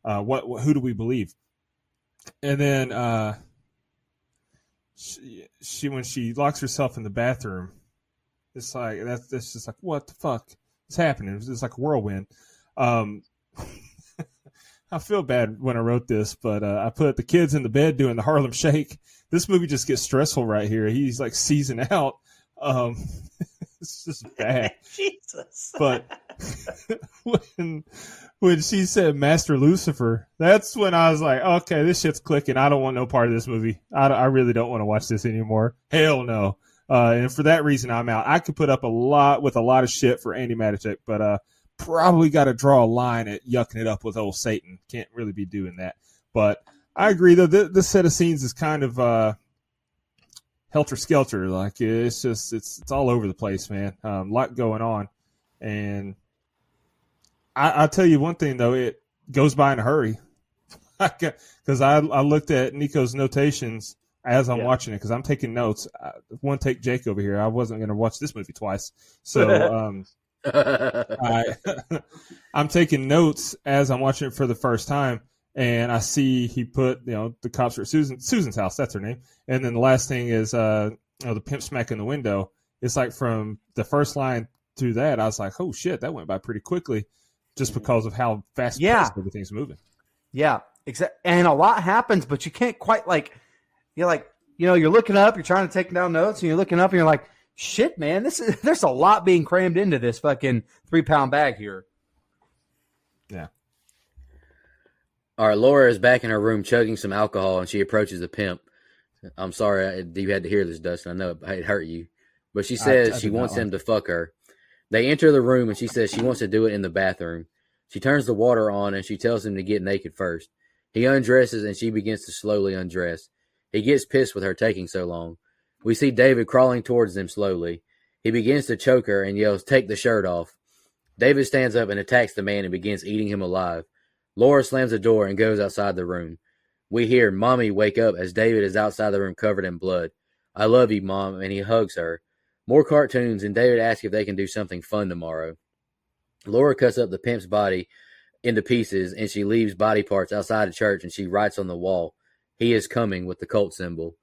Uh, what, what who do we believe? And then uh, she, she when she locks herself in the bathroom it's like that's that's just like what the fuck is happening? It's like a whirlwind. Um, I feel bad when I wrote this, but uh, I put the kids in the bed doing the Harlem Shake. This movie just gets stressful right here. He's like seizing out. Um, it's just bad. Jesus. But when when she said Master Lucifer, that's when I was like, okay, this shit's clicking. I don't want no part of this movie. I, I really don't want to watch this anymore. Hell no. Uh, and for that reason, I'm out. I could put up a lot with a lot of shit for Andi Matichak, but uh, probably got to draw a line at yucking it up with old Satan. Can't really be doing that. But I agree, though. This, set of scenes is kind of uh, helter skelter. Like it's just it's it's all over the place, man. A um, lot going on, and I, I'll tell you one thing though. It goes by in a hurry because I I looked at Nico's notations as I'm yeah. watching it because I'm taking notes. I, one take Jake over here. I wasn't going to watch this movie twice, so um, I I'm taking notes as I'm watching it for the first time, and I see he put you know the cops are at Susan Susan's house. That's her name. And then the last thing is uh you know, the pimp smack in the window. It's like from the first line to that, I was like, oh shit, that went by pretty quickly, just because of how fast yeah. everything's moving. Yeah, exactly. And a lot happens, but you can't quite like you're like, you know, you're looking up, you're trying to take down notes, and you're looking up, and you're like, shit, man, this is there's a lot being crammed into this fucking three pound bag here. Yeah. All right, Laura is back in her room chugging some alcohol, and she approaches the pimp. I'm sorry I, you had to hear this, Dustin. I know it, it hurt you, but she says I, I she wants him to fuck her. They enter the room, and she says she wants to do it in the bathroom. She turns the water on, and she tells him to get naked first. He undresses, and she begins to slowly undress. He gets pissed with her taking so long. We see David crawling towards them slowly. He begins to choke her and yells, Take the shirt off. David stands up and attacks the man and begins eating him alive. Laura slams the door and goes outside the room. We hear Mommy wake up as David is outside the room covered in blood. I love you, Mom, and he hugs her. More cartoons, and David asks if they can do something fun tomorrow. Laura cuts up the pimp's body into pieces and she leaves body parts outside the church and she writes on the wall, he is coming with the cult symbol.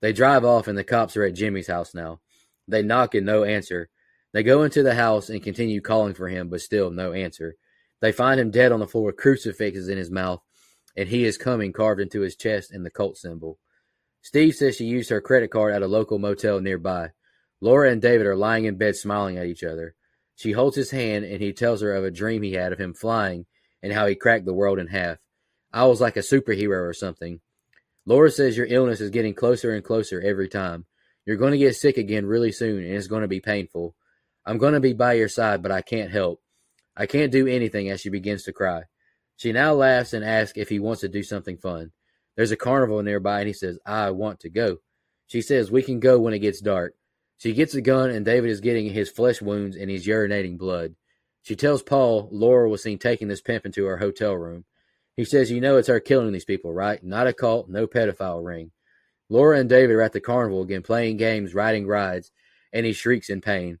They drive off and the cops are at Jimmy's house now. They knock and no answer. They go into the house and continue calling for him, but still no answer. They find him dead on the floor, with crucifixes in his mouth, and he is coming carved into his chest in the cult symbol. Steve says she used her credit card at a local motel nearby. Laura and David are lying in bed smiling at each other. She holds his hand and he tells her of a dream he had of him flying and how he cracked the world in half. I was like a superhero or something. Laura says your illness is getting closer and closer every time. You're going to get sick again really soon, and it's going to be painful. I'm going to be by your side, but I can't help. I can't do anything as she begins to cry. She now laughs and asks if he wants to do something fun. There's a carnival nearby, and he says, I want to go. She says, We can go when it gets dark. She gets a gun, and David is getting his flesh wounds and he's urinating blood. She tells Paul Laura was seen taking this pimp into her hotel room. He says, You know it's her killing these people, right? Not a cult, no pedophile ring. Laura and David are at the carnival again, playing games, riding rides, and he shrieks in pain.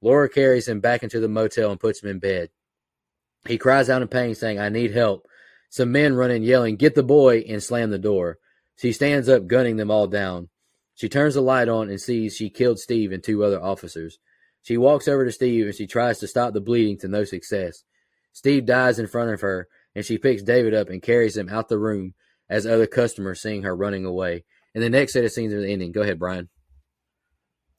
Laura carries him back into the motel and puts him in bed. He cries out in pain, saying, I need help. Some men run in yelling, Get the boy, and slam the door. She stands up, gunning them all down. She turns the light on and sees she killed Steve and two other officers. She walks over to Steve and she tries to stop the bleeding to no success. Steve dies in front of her, and she picks David up and carries him out the room as other customers seeing her running away. And the next set of scenes are the ending. Go ahead, Brian.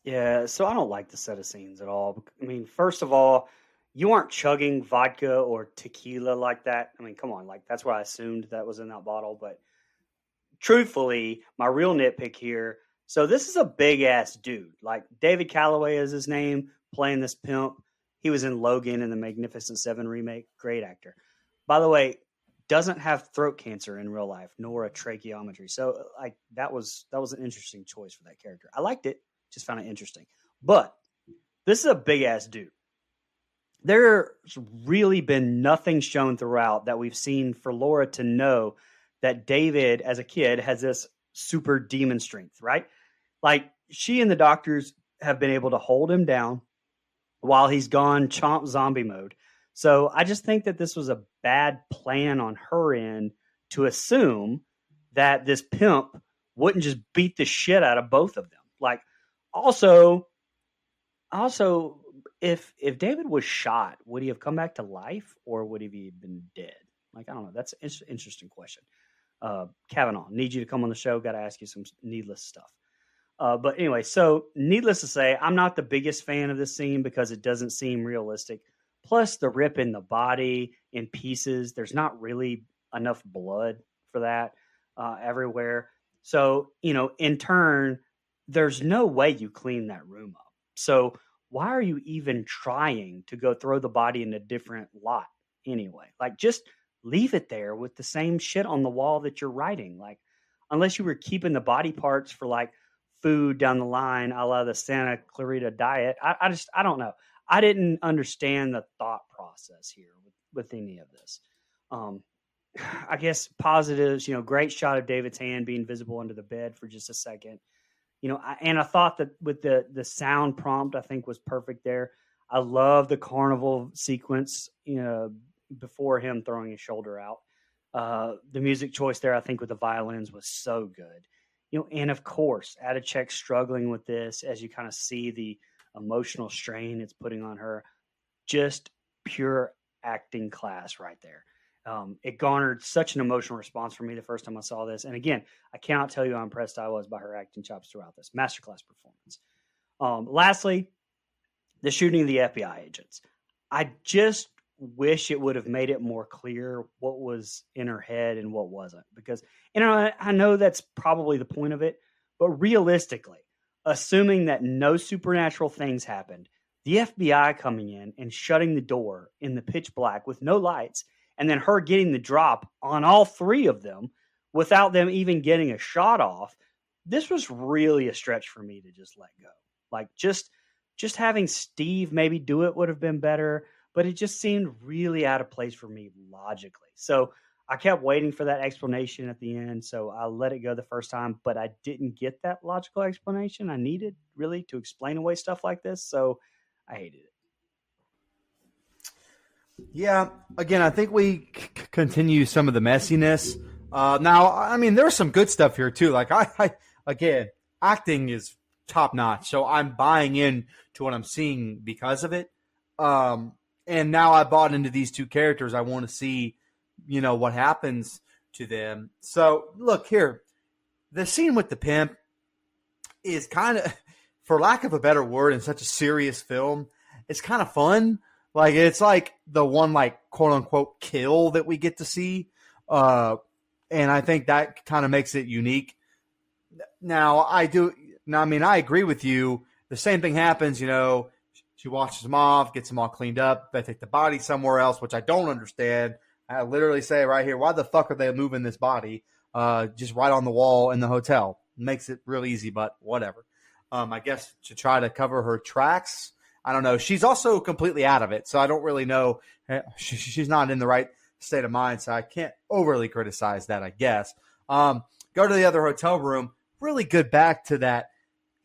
Yeah, so I don't like the set of scenes at all. I mean, first of all, you aren't chugging vodka or tequila like that. I mean, come on, like that's what I assumed that was in that bottle. But truthfully, my real nitpick here. So this is a big ass dude. Like David Kallaway is his name, playing this pimp. He was in Logan in the Magnificent Seven remake. Great actor. By the way, doesn't have throat cancer in real life, nor a tracheotomy. So like that was that was an interesting choice for that character. I liked it, just found it interesting. But this is a big ass dude. There's really been nothing shown throughout that we've seen for Laura to know that David, as a kid, has this super demon strength, right? Like she and the doctors have been able to hold him down while he's gone chomp zombie mode. So I just think that this was a bad plan on her end to assume that this pimp wouldn't just beat the shit out of both of them. Like also also if if David was shot, would he have come back to life or would he have been dead? Like I don't know. That's an interesting question. Uh, Kavanagh, need you to come on the show. Got to ask you some needless stuff. Uh, but anyway, so needless to say, I'm not the biggest fan of this scene because it doesn't seem realistic. Plus, the rip in the body in pieces. There's not really enough blood for that uh, everywhere. So you know, in turn, there's no way you clean that room up. So why are you even trying to go throw the body in a different lot anyway? Like just leave it there with the same shit on the wall that you're writing. Like unless you were keeping the body parts for like food down the line, a la the Santa Clarita diet. I, I just I don't know. I didn't understand the thought process here with, with any of this. Um, I guess positives, you know, great shot of David's hand being visible under the bed for just a second you know, I, and I thought that with the the sound prompt, I think was perfect there. I love the carnival sequence, you know, before him throwing his shoulder out. Uh, the music choice there, I think, with the violins was so good. You know, and of course, Matichak struggling with this as you kind of see the emotional strain it's putting on her. Just pure acting class right there. Um, it garnered such an emotional response for me the first time I saw this. And again, I cannot tell you how impressed I was by her acting chops throughout this masterclass performance. Um, lastly, the shooting of the FBI agents. I just wish it would have made it more clear what was in her head and what wasn't. Because, you know, I know that's probably the point of it, but realistically, assuming that no supernatural things happened, the FBI coming in and shutting the door in the pitch black with no lights and then her getting the drop on all three of them without them even getting a shot off this was really a stretch for me to just let go like just just having steve maybe do it would have been better but it just seemed really out of place for me logically so i kept waiting for that explanation at the end so i let it go the first time but i didn't get that logical explanation i needed really to explain away stuff like this so i hated it yeah, again, I think we c- continue some of the messiness. Uh, now, I mean, there's some good stuff here too. Like I, I again, acting is top notch, so I'm buying in to what I'm seeing because of it. Um, and now I bought into these two characters. I want to see, you know, what happens to them. So look here, the scene with the pimp is kind of, for lack of a better word, in such a serious film, it's kind of fun like it's like the one like quote unquote kill that we get to see. Uh and I think that kind of makes it unique. Now I do now I mean I agree with you. The same thing happens, you know, She washes them off, gets them all cleaned up. They take the body somewhere else, which I don't understand. I literally say right here, why the fuck are they moving this body uh, just right on the wall in the hotel? Makes it real easy, but whatever. Um, I guess to try to cover her tracks. I don't know. She's also completely out of it, so I don't really know. Eh, she's not in the right state of mind, so I can't overly criticize that. I guess. Um, go to the other hotel room. Really good back to that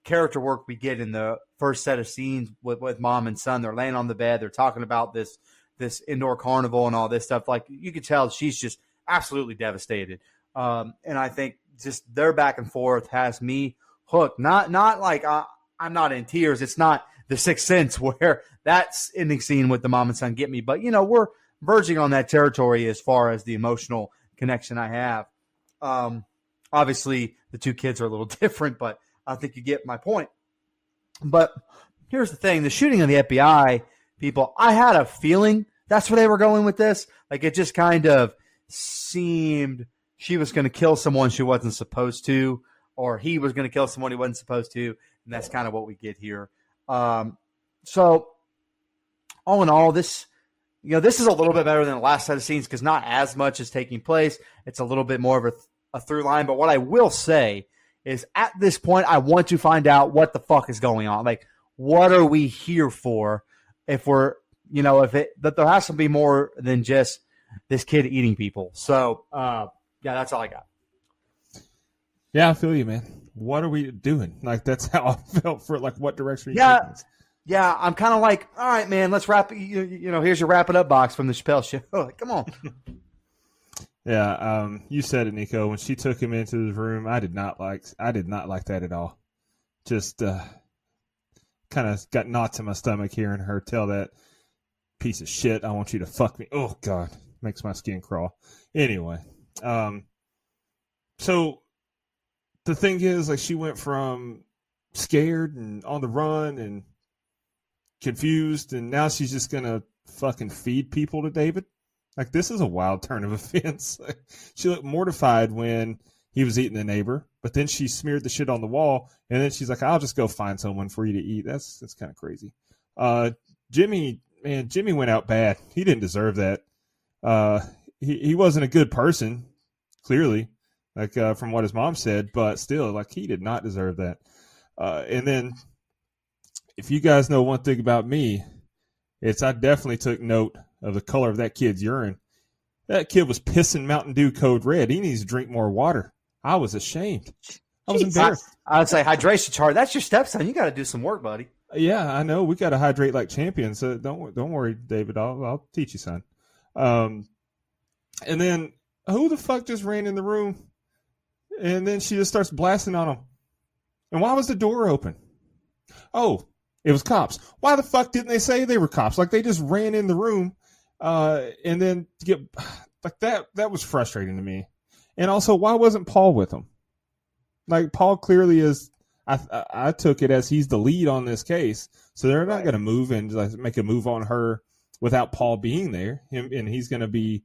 character work we get in the first set of scenes with, with mom and son. They're laying on the bed. They're talking about this this indoor carnival and all this stuff. Like you could tell, she's just absolutely devastated. Um, and I think just their back and forth has me hooked. Not not like I, I'm not in tears. It's not the Sixth Sense where that's ending scene with the mom and son get me. But you know we're verging on that territory as far as the emotional connection I have. Um, obviously, the two kids are a little different, but I think you get my point. But here's the thing: the shooting of the FBI people, I had a feeling that's where they were going with this. Like it just kind of seemed she was going to kill someone she wasn't supposed to, or he was going to kill someone he wasn't supposed to, and that's kind of what we get here. Um, so, all in all, this you know this is a little bit better than the last set of scenes because not as much is taking place. It's a little bit more of a, a through line. But what I will say is, at this point, I want to find out what the fuck is going on. Like, what are we here for? If we're you know if it that there has to be more than just this kid eating people. So, uh, yeah, that's all I got. Yeah, I feel you, man. What are we doing? Like that's how I felt for like what direction. Yeah, yeah. I'm kind of like, all right, man. Let's wrap. You, you know, here's your wrap it up box from the Chappelle show. like, come on. Yeah, um, you said it, Nico. When she took him into his room, I did not like. I did not like that at all. Just uh, kind of got knots in my stomach hearing her tell that piece of shit. I want you to fuck me. Oh God, makes my skin crawl. Anyway, um, so the thing is, like, she went from scared and on the run and confused, and now she's just gonna fucking feed people to David. Like, this is a wild turn of events. she looked mortified when he was eating the neighbor, but then she smeared the shit on the wall, and then she's like, "I'll just go find someone for you to eat." That's that's kind of crazy. Uh, Jimmy, man, Jimmy went out bad. He didn't deserve that. Uh, he he wasn't a good person, clearly like uh, from what his mom said, but still, like he did not deserve that. Uh, and then, if you guys know one thing about me, it's I definitely took note of the color of that kid's urine. That kid was pissing Mountain Dew Code Red. He needs to drink more water. I was ashamed. I was embarrassed. I, would say hydration chart. That's your stepson. You got to do some work, buddy. Yeah, I know. We got to hydrate like champions. So don't don't worry, David. I'll I'll teach you, son. Um, and then who the fuck just ran in the room? and then she just starts blasting on him. And why was the door open? Oh, it was cops. Why the fuck didn't they say they were cops? Like they just ran in the room, uh, and then get like that. That was frustrating to me. And also, why wasn't Paul with him? Like Paul clearly is. I I took it as he's the lead on this case, so they're not going to move and like make a move on her without Paul being there. Him and he's going to be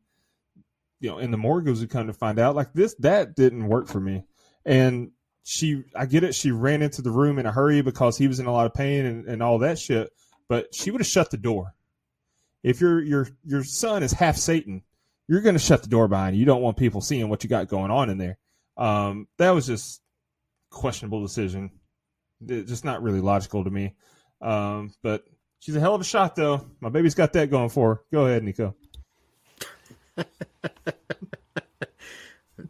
you know, in the mortgage we come to find out like this, that didn't work for me. And she, I get it. She ran into the room in a hurry because he was in a lot of pain and, and all that shit. But she would have shut the door. If your your your son is half Satan, you're going to shut the door behind you. You don't want people seeing what you got going on in there. Um, that was just questionable decision. Just not really logical to me. Um, but she's a hell of a shot, though. My baby's got that going for her. Go ahead, Nico.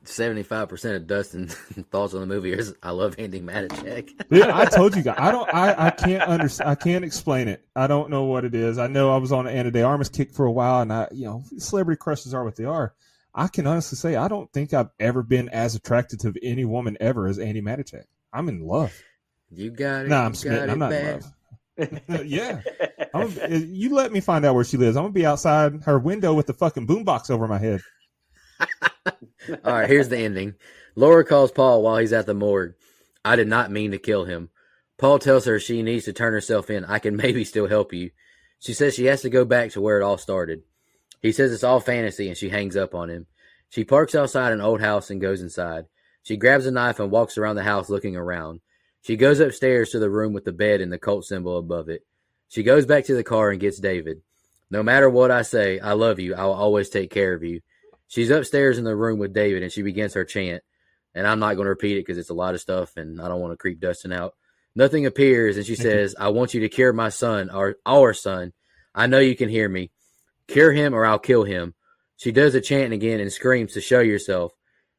Seventy-five percent of Dustin's thoughts on the movie is "I love Andi Matichak." yeah, I told you guys. I don't. I, I can't understand. I can't explain it. I don't know what it is. I know I was on an Ana de Armas kick for a while, and I, you know, celebrity crushes are what they are. I can honestly say I don't think I've ever been as attracted to any woman ever as Andi Matichak. I'm in love. You got it. No, nah, I'm smitten. I'm not bad. in love. yeah, I'm, eh, you let me find out where she lives. I'm gonna be outside her window with the fucking boombox over my head. All right, here's the ending. Laura calls Paul while he's at the morgue. I did not mean to kill him. Paul tells her she needs to turn herself in. I can maybe still help you. She says she has to go back to where it all started. He says it's all fantasy and she hangs up on him. She parks outside an old house and goes inside. She grabs a knife and walks around the house looking around. She goes upstairs to the room with the bed and the cult symbol above it. She goes back to the car and gets David. No matter what I say, I love you. I will always take care of you. She's upstairs in the room with David and she begins her chant. And I'm not going to repeat it because it's a lot of stuff and I don't want to creep Dustin out. Nothing appears and she says, I want you to cure my son, our, our son. I know you can hear me. Cure him or I'll kill him. She does the chant again and screams to show yourself.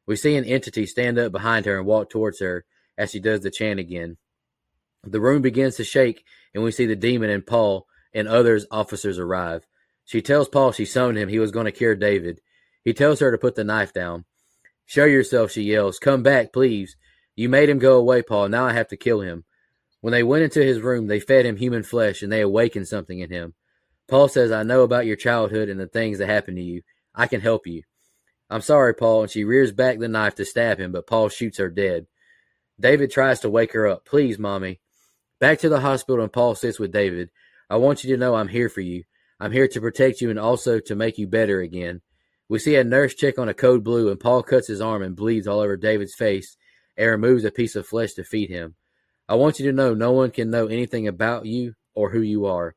We see an entity stand up behind her and walk towards her as she does the chant again. The room begins to shake and we see the demon and Paul and others officers arrive. She tells Paul she summoned him. He was going to cure David. He tells her to put the knife down. Show yourself, she yells. Come back, please. You made him go away, Paul. Now I have to kill him. When they went into his room, they fed him human flesh and they awakened something in him. Paul says, I know about your childhood and the things that happened to you. I can help you. I'm sorry, Paul. And she rears back the knife to stab him, but Paul shoots her dead. David tries to wake her up. Please, Mommy. Back to the hospital, and Paul sits with David. I want you to know I'm here for you. I'm here to protect you and also to make you better again. We see a nurse check on a code blue, and Paul cuts his arm and bleeds all over David's face and removes a piece of flesh to feed him. I want you to know no one can know anything about you or who you are.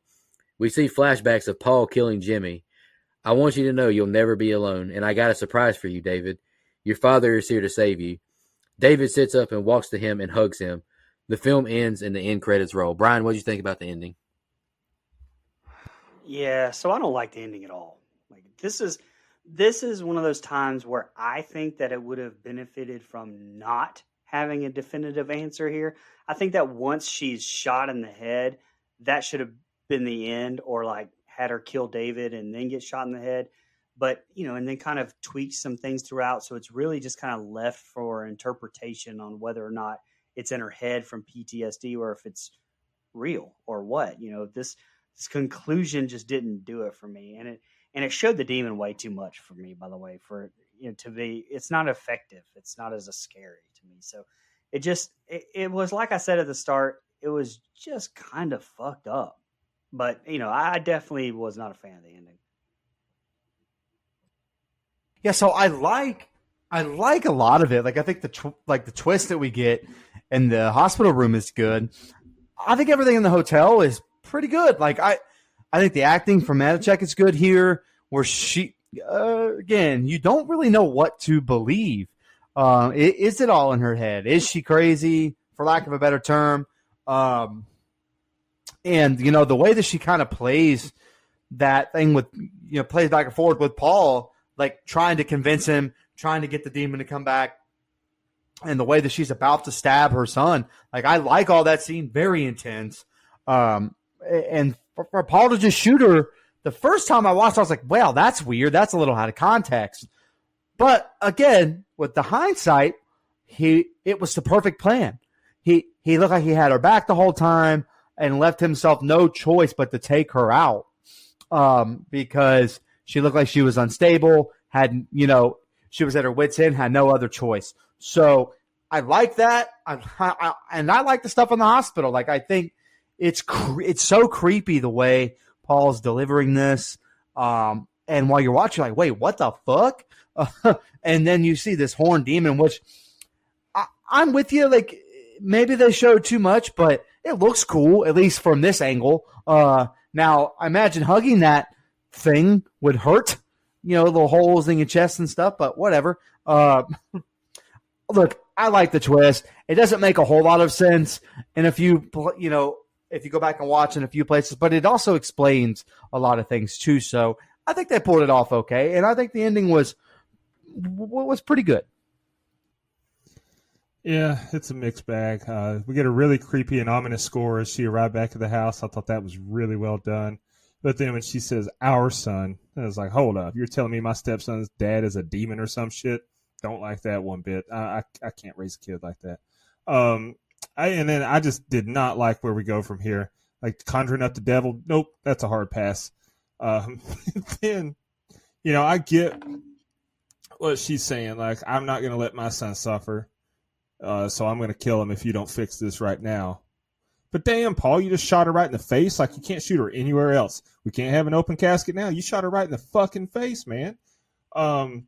We see flashbacks of Paul killing Jimmy. I want you to know you'll never be alone, and I got a surprise for you, David. Your father is here to save you. David sits up and walks to him and hugs him. The film ends and the end credits roll. Brian, what do you think about the ending? Yeah, so I don't like the ending at all. Like this is this is one of those times where I think that it would have benefited from not having a definitive answer here. I think that once she's shot in the head, that should have been the end, or like had her kill David and then get shot in the head. But you know, and then kind of tweak some things throughout, so it's really just kind of left for interpretation on whether or not it's in her head from PTSD or if it's real or what. You know, this this conclusion just didn't do it for me, and it and it showed the demon way too much for me. By the way, for you know to be, it's not effective. It's not as scary to me. So it just it, it was like I said at the start. It was just kind of fucked up. But you know, I definitely was not a fan of the ending. Yeah, so I like I like a lot of it. Like I think the tw- like the twist that we get in the hospital room is good. I think everything in the hotel is pretty good. Like I, I think the acting from Matichak is good here. Where she, uh, again, you don't really know what to believe. Uh, is it all in her head? Is she crazy, for lack of a better term? Um, and you know the way that she kind of plays that thing with you know plays back and forth with Paul, like trying to convince him, trying to get the demon to come back and the way that she's about to stab her son. Like I like all that scene, very intense. Um, and for, for, Paul to just shoot her the first time I watched, I was like, "Well, that's weird. That's a little out of context." But again, with the hindsight, he it was the perfect plan. He he looked like he had her back the whole time and left himself no choice but to take her out um, because she looked like she was unstable. Had you know she was at her wits end, had no other choice. So I like that, I, I, and I like the stuff in the hospital. Like I think it's cre- it's so creepy the way Paul's delivering this. Um, and while you're watching, like, wait, what the fuck? Uh, and then you see this horn demon, which I, I'm with you. Like maybe they showed too much, but it looks cool at least from this angle. Uh, now I imagine hugging that thing would hurt. You know, little holes in your chest and stuff, but whatever. Uh, look, I like the twist. It doesn't make a whole lot of sense in a few, you know, if you go back and watch in a few places, but it also explains a lot of things too. So I think they pulled it off okay, and I think the ending was was pretty good. Yeah, it's a mixed bag. Uh, we get a really creepy and ominous score as she arrived back at the house. I thought that was really well done. But then when she says "our son," I was like, "Hold up! You're telling me my stepson's dad is a demon or some shit?" Don't like that one bit. I I, I can't raise a kid like that. Um, I and then I just did not like where we go from here. Like conjuring up the devil. Nope, that's a hard pass. Um, then, you know, I get what she's saying. Like, I'm not going to let my son suffer. Uh, so I'm going to kill him if you don't fix this right now. But damn, Paul, you just shot her right in the face. Like you can't shoot her anywhere else. We can't have an open casket now. You shot her right in the fucking face, man. Um,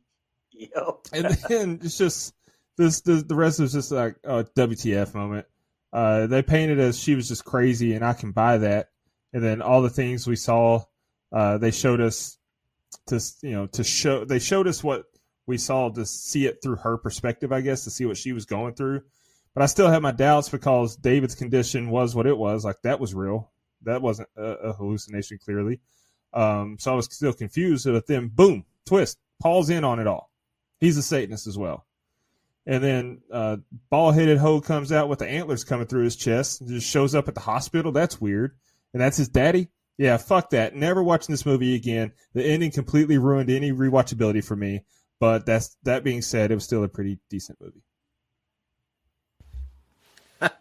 and then it's just this, the the rest is just like a WTF moment. Uh, they painted as she was just crazy, and I can buy that. and then all the things we saw, uh, they showed us to you know to show they showed us what we saw to see it through her perspective, I guess, to see what she was going through. But I still have my doubts because David's condition was what it was. Like that was real. That wasn't a, a hallucination, clearly. Um, so I was still confused. But then, boom, twist. Paul's in on it all. He's a Satanist as well. And then uh, bald headed hoe comes out with the antlers coming through his chest and just shows up at the hospital. That's weird. And that's his daddy. Yeah, fuck that. Never watching this movie again. The ending completely ruined any rewatchability for me. But that's that being said, it was still a pretty decent movie.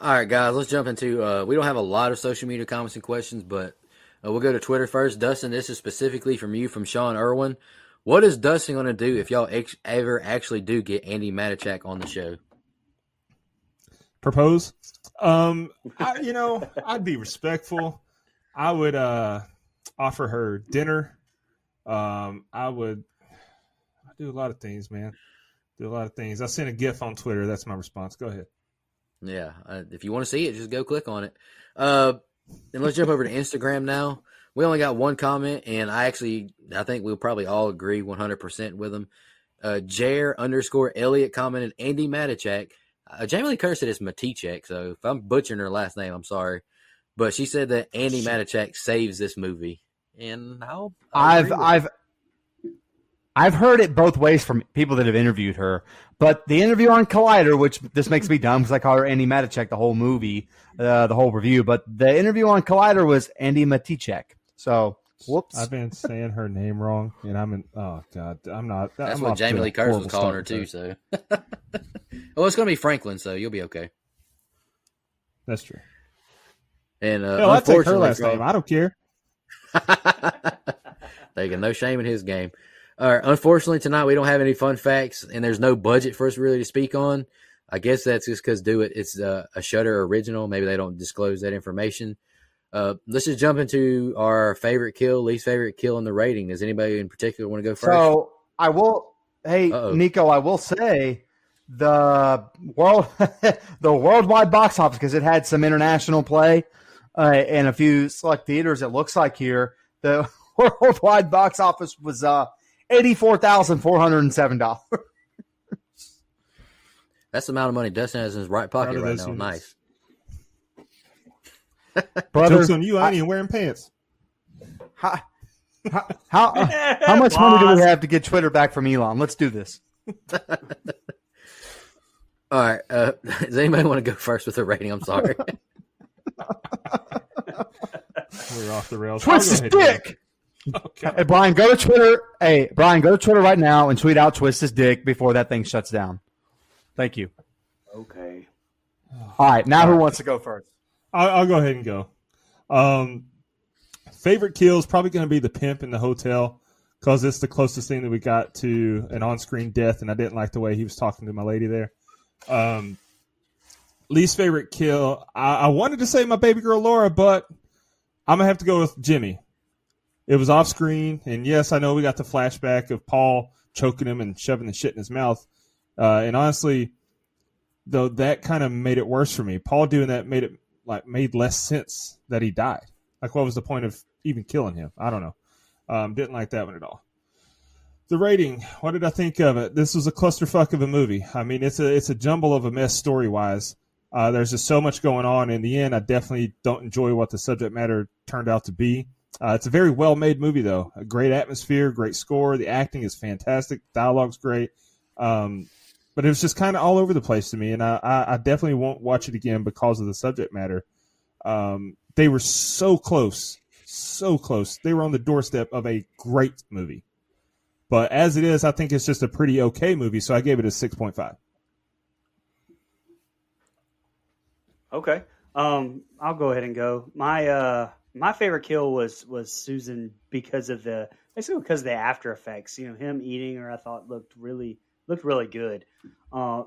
All right, guys, let's jump into. Uh, we don't have a lot of social media comments and questions, but uh, we'll go to Twitter first. Dustin, this is specifically from you, from Sean Irwin. What is Dustin going to do if y'all ex- ever actually do get Andi Matichak on the show? Propose? Um, I, you know, I'd be respectful. I would uh, offer her dinner. Um, I would I do a lot of things, man. Do a lot of things. I sent a GIF on Twitter. That's my response. Go ahead. Yeah, uh, if you want to see it, just go click on it. Uh, and let's jump over to Instagram now. We only got one comment, and I actually I think we'll probably all agree 100% with him. Uh, Jer underscore Elliot commented Andi Matichak. Uh, Jamie Lee Curtis said it's Matichak, so if I'm butchering her last name, I'm sorry. But she said that Andi Matichak saves this movie, and I'll, I'll I've I've I've heard it both ways from people that have interviewed her, but the interview on Collider, which this makes me dumb because I call her Andi Matichak the whole movie, uh, the whole review, but the interview on Collider was Andi Matichak. So, whoops. I've been saying her name wrong, and I'm in. Oh God, I'm not. That's I'm what Jamie Lee Curtis was calling her too. there. So, well, it's going to be Franklin, so you'll be okay. That's true. And uh, Hell, I take her last for name. I don't care. there you go. No shame in his game. All right. Unfortunately, tonight we don't have any fun facts, and there's no budget for us really to speak on. I guess that's just because do it. It's uh, a Shudder original. Maybe they don't disclose that information. Uh, let's just jump into our favorite kill, least favorite kill, and the rating. Does anybody in particular want to go first? So I will. Hey, Uh-oh. Nico, I will say the world, the worldwide box office because it had some international play uh, and a few select theaters. It looks like here the worldwide box office was uh, eighty four thousand four hundred and seven dollars. That's the amount of money Dustin has in his right pocket right now. units. Nice. Brother, Jokes on you. I ain't even wearing pants. how, how, how, how much money do we have to get Twitter back from Elon? Let's do this. All right. Uh, does anybody want to go first with the rating? I'm sorry. We're off the rails. Twist his I'll go ahead and dick. Okay. Hey, Brian, go to Twitter. Hey, Brian, go to Twitter right now and tweet out "twist his dick" before that thing shuts down. Thank you. Okay. All right, now who wants to go first? I'll, I'll go ahead and go. Um, favorite kill is probably going to be the pimp in the hotel because it's the closest thing that we got to an on-screen death, and I didn't like the way he was talking to my lady there. Um, least favorite kill, I, I wanted to say my baby girl Laura, but I'm gonna have to go with Jimmy. It was off screen, and yes, I know we got the flashback of Paul choking him and shoving the shit in his mouth. Uh, and honestly, though that kind of made it worse for me. Paul doing that made it like made less sense that he died. Like, what was the point of even killing him? I don't know. Um, didn't like that one at all. The rating. What did I think of it? This was a clusterfuck of a movie. I mean, it's a it's a jumble of a mess story wise. Uh, there's just so much going on. In the end, I definitely don't enjoy what the subject matter turned out to be. Uh, it's a very well made movie, though. A great atmosphere, great score. The acting is fantastic. Dialogue's great. Um, but it was just kind of all over the place to me, and I, I, definitely won't watch it again because of the subject matter. Um, they were so close, so close. They were on the doorstep of a great movie. But as it is, I think it's just a pretty okay movie, so I gave it a six point five. Okay. Um, I'll go ahead and go. My uh, my favorite kill was was Susan because of the basically because of the after effects. You know, him eating her, I thought looked really looked really good. Uh,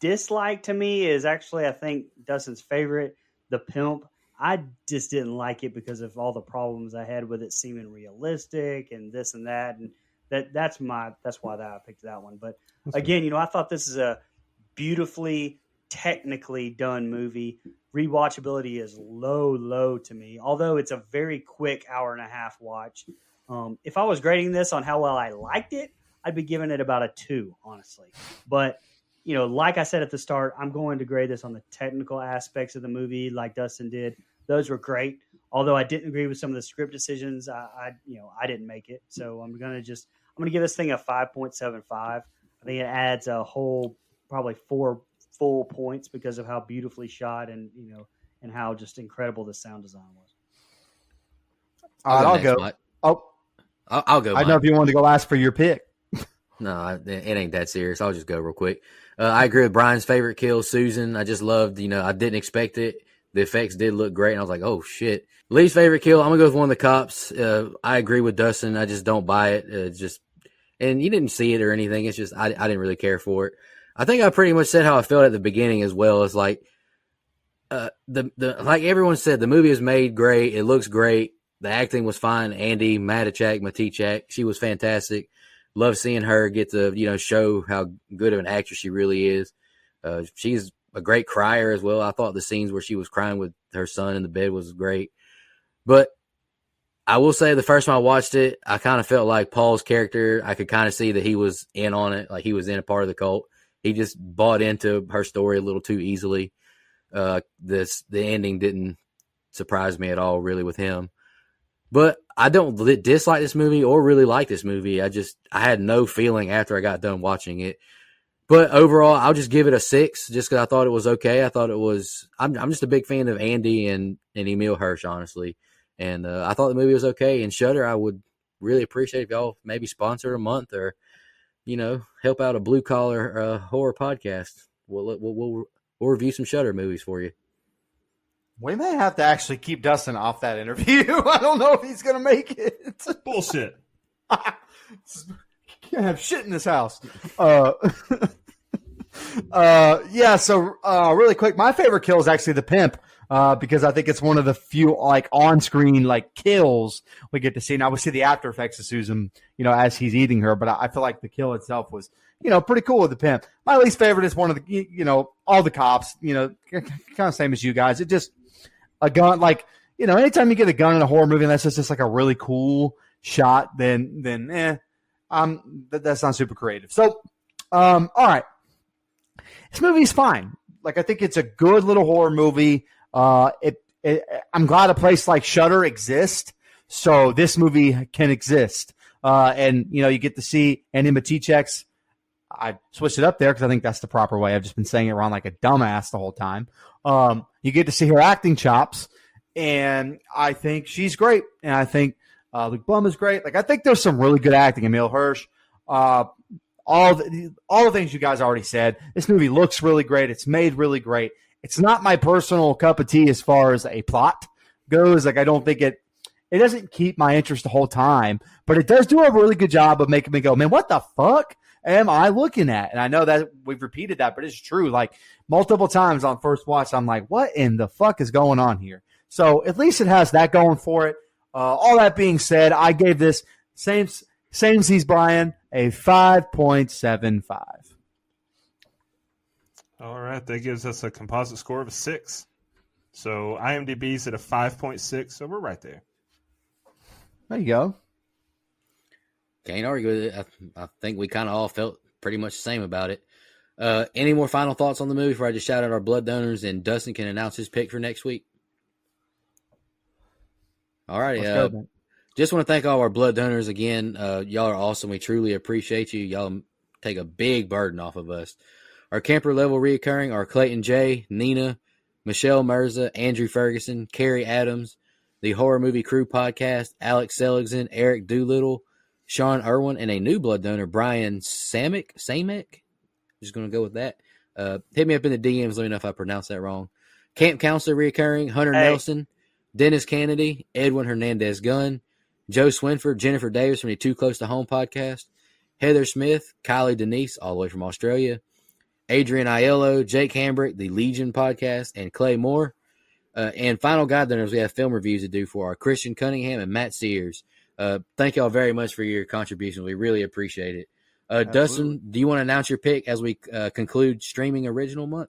dislike to me is actually I think Dustin's favorite, the pimp. I just didn't like it because of all the problems I had with it seeming realistic and this and that, and that that's my that's why that I picked that one. But again, you know, I thought this is a beautifully technically done movie. Rewatchability is low, low to me. Although it's a very quick hour and a half watch. Um, if I was grading this on how well I liked it, I'd be giving it about a two, honestly. But you know, like I said at the start, I'm going to grade this on the technical aspects of the movie, like Dustin did. Those were great. Although I didn't agree with some of the script decisions, I, I you know, I didn't make it. So I'm gonna just I'm gonna give this thing a five point seven five. I think it adds a whole probably four full points because of how beautifully shot and you know and how just incredible the sound design was. All right, I'll next, go. Mike. Oh, I'll, I'll go. I don't know if you wanted to go ask for your pick. No, it ain't that serious. I'll just go real quick. Uh, I agree with Brian's favorite kill, Susan. I just loved, you know, I didn't expect it. The effects did look great, and I was like, oh shit. Lee's favorite kill, I'm gonna go with one of the cops. Uh, I agree with Dustin. I just don't buy it. Uh, just, and you didn't see it or anything. It's just I, I didn't really care for it. I think I pretty much said how I felt at the beginning as well. It's like, uh, the the like everyone said, the movie is made great. It looks great. The acting was fine. Andi Matichak, Matichak, she was fantastic love seeing her get to you know show how good of an actress she really is. Uh, she's a great crier as well. I thought the scenes where she was crying with her son in the bed was great. But I will say the first time I watched it, I kind of felt like Paul's character. I could kind of see that he was in on it, like he was in a part of the cult. He just bought into her story a little too easily. Uh, this the ending didn't surprise me at all, really, with him. But I don't li- dislike this movie or really like this movie. I just I had no feeling after I got done watching it. But overall, I'll just give it a six, just because I thought it was okay. I thought it was. I'm I'm just a big fan of Andi and and Emile Hirsch, honestly, and uh, I thought the movie was okay. And Shudder, I would really appreciate if y'all maybe sponsor a month or you know help out a blue collar uh, horror podcast. We'll, we'll we'll we'll review some Shudder movies for you. We may have to actually keep Dustin off that interview. I don't know if he's going to make it. Bullshit. Can't have shit in this house. Uh, uh, yeah. So, uh, really quick, my favorite kill is actually the pimp. Uh, because I think it's one of the few like on-screen like kills we get to see. Now we see the after effects of Susan, you know, as he's eating her, but I, I feel like the kill itself was, you know, pretty cool with the pimp. My least favorite is one of the, you you know, all the cops, you know, kind of same as you guys. It just a gun, like you know, anytime you get a gun in a horror movie, and that's just, like a really cool shot, then then eh, um, that, that's not super creative. So, um, all right, this movie's fine. Like I think it's a good little horror movie. Uh, it, it I'm glad a place like Shudder exists, so this movie can exist. Uh, and you know, you get to see Andi Matichek's. I switched it up there because I think that's the proper way. I've just been saying it wrong like a dumbass the whole time. Um, you get to see her acting chops, and I think she's great. And I think uh, Luke Blumm is great. Like I think there's some really good acting. Emile Hirsch, uh, all the, all the things you guys already said. This movie looks really great. It's made really great. It's not my personal cup of tea as far as a plot goes. Like I don't think it it doesn't keep my interest the whole time, but it does do a really good job of making me go, man, what the fuck am I looking at? And I know that we've repeated that, but it's true. Like multiple times on first watch, I'm like, what in the fuck is going on here? So at least it has that going for it. Uh, all that being said, I gave this same same sees Brian a five point seven five. All right, that gives us a composite score of a six. So IMDb's at a five point six, so we're right there. There you go. Can't argue with it. I, I think we kind of all felt pretty much the same about it. Uh, any more final thoughts on the movie before I just shout out our blood donors and Dustin can announce his pick for next week? All righty. Uh, just want to thank all our blood donors again. Uh, y'all are awesome. We truly appreciate you. Y'all take a big burden off of us. Our camper level reoccurring are Clayton J, Nina, Michelle Mirza, Andrew Ferguson, Carrie Adams, the Horror Movie Crew podcast, Alex Seligson, Eric Doolittle, Sean Irwin, and a new blood donor, Brian Samek. Samek? Just going to go with that. Uh, hit me up in the DMs. Let me know if I pronounced that wrong. Camp counselor reoccurring, Hunter Hey. Nelson, Dennis Kennedy, Edwin Hernandez Gunn, Joe Swinford, Jennifer Davis from the Too Close to Home podcast, Heather Smith, Kylie Denise, all the way from Australia, Adrian Aiello, Jake Hambrick, the Legion podcast, and Clay Moore. Uh, and final guide donors, we have film reviews to do for our Christian Cunningham and Matt Sears. Uh, thank y'all very much for your contribution. We really appreciate it. Uh, Dustin, do you want to announce your pick as we uh, conclude streaming original month?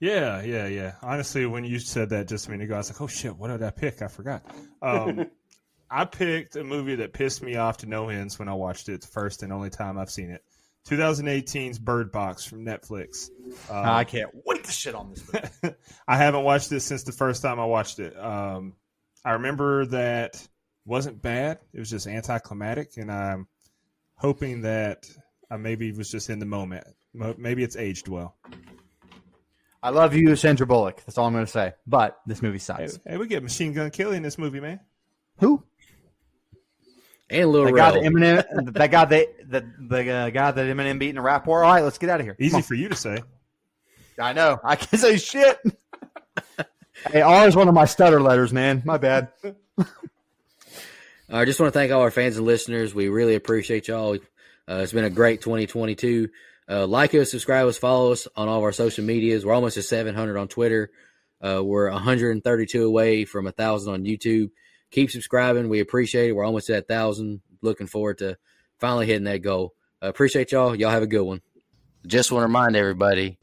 Yeah, yeah, yeah. Honestly, when you said that just a minute ago, I was like, "Oh shit, what did I pick? I forgot." Um, I picked a movie that pissed me off to no ends when I watched it. the first and only time I've seen it. 2018's Bird Box from Netflix. Um, I can't wait to shit on this movie. I haven't watched it since the first time I watched it. Um, I remember that wasn't bad. It was just anticlimactic, and I'm hoping that I maybe was just in the moment. Maybe it's aged well. I love you, Sandra Bullock. That's all I'm going to say. But this movie sucks. hey, we get Machine Gun Kelly in this movie, man. Who? And Lil That guy Rel. that Eminem, that guy that the the uh, guy that Eminem beat in a rap war. All right, let's get out of here. Easy for you to say. I know. I can't say shit. hey, R is one of my stutter letters, man. My bad. I just want to thank all our fans and listeners. We really appreciate y'all. Uh, it's been a great 2022. Uh, like us, subscribe us, follow us on all of our social medias. We're almost at 700 on Twitter. Uh, we're 132 away from a thousand on YouTube. Keep subscribing. We appreciate it. We're almost at a thousand. Looking forward to finally hitting that goal. Uh, appreciate y'all. Y'all have a good one. Just want to remind everybody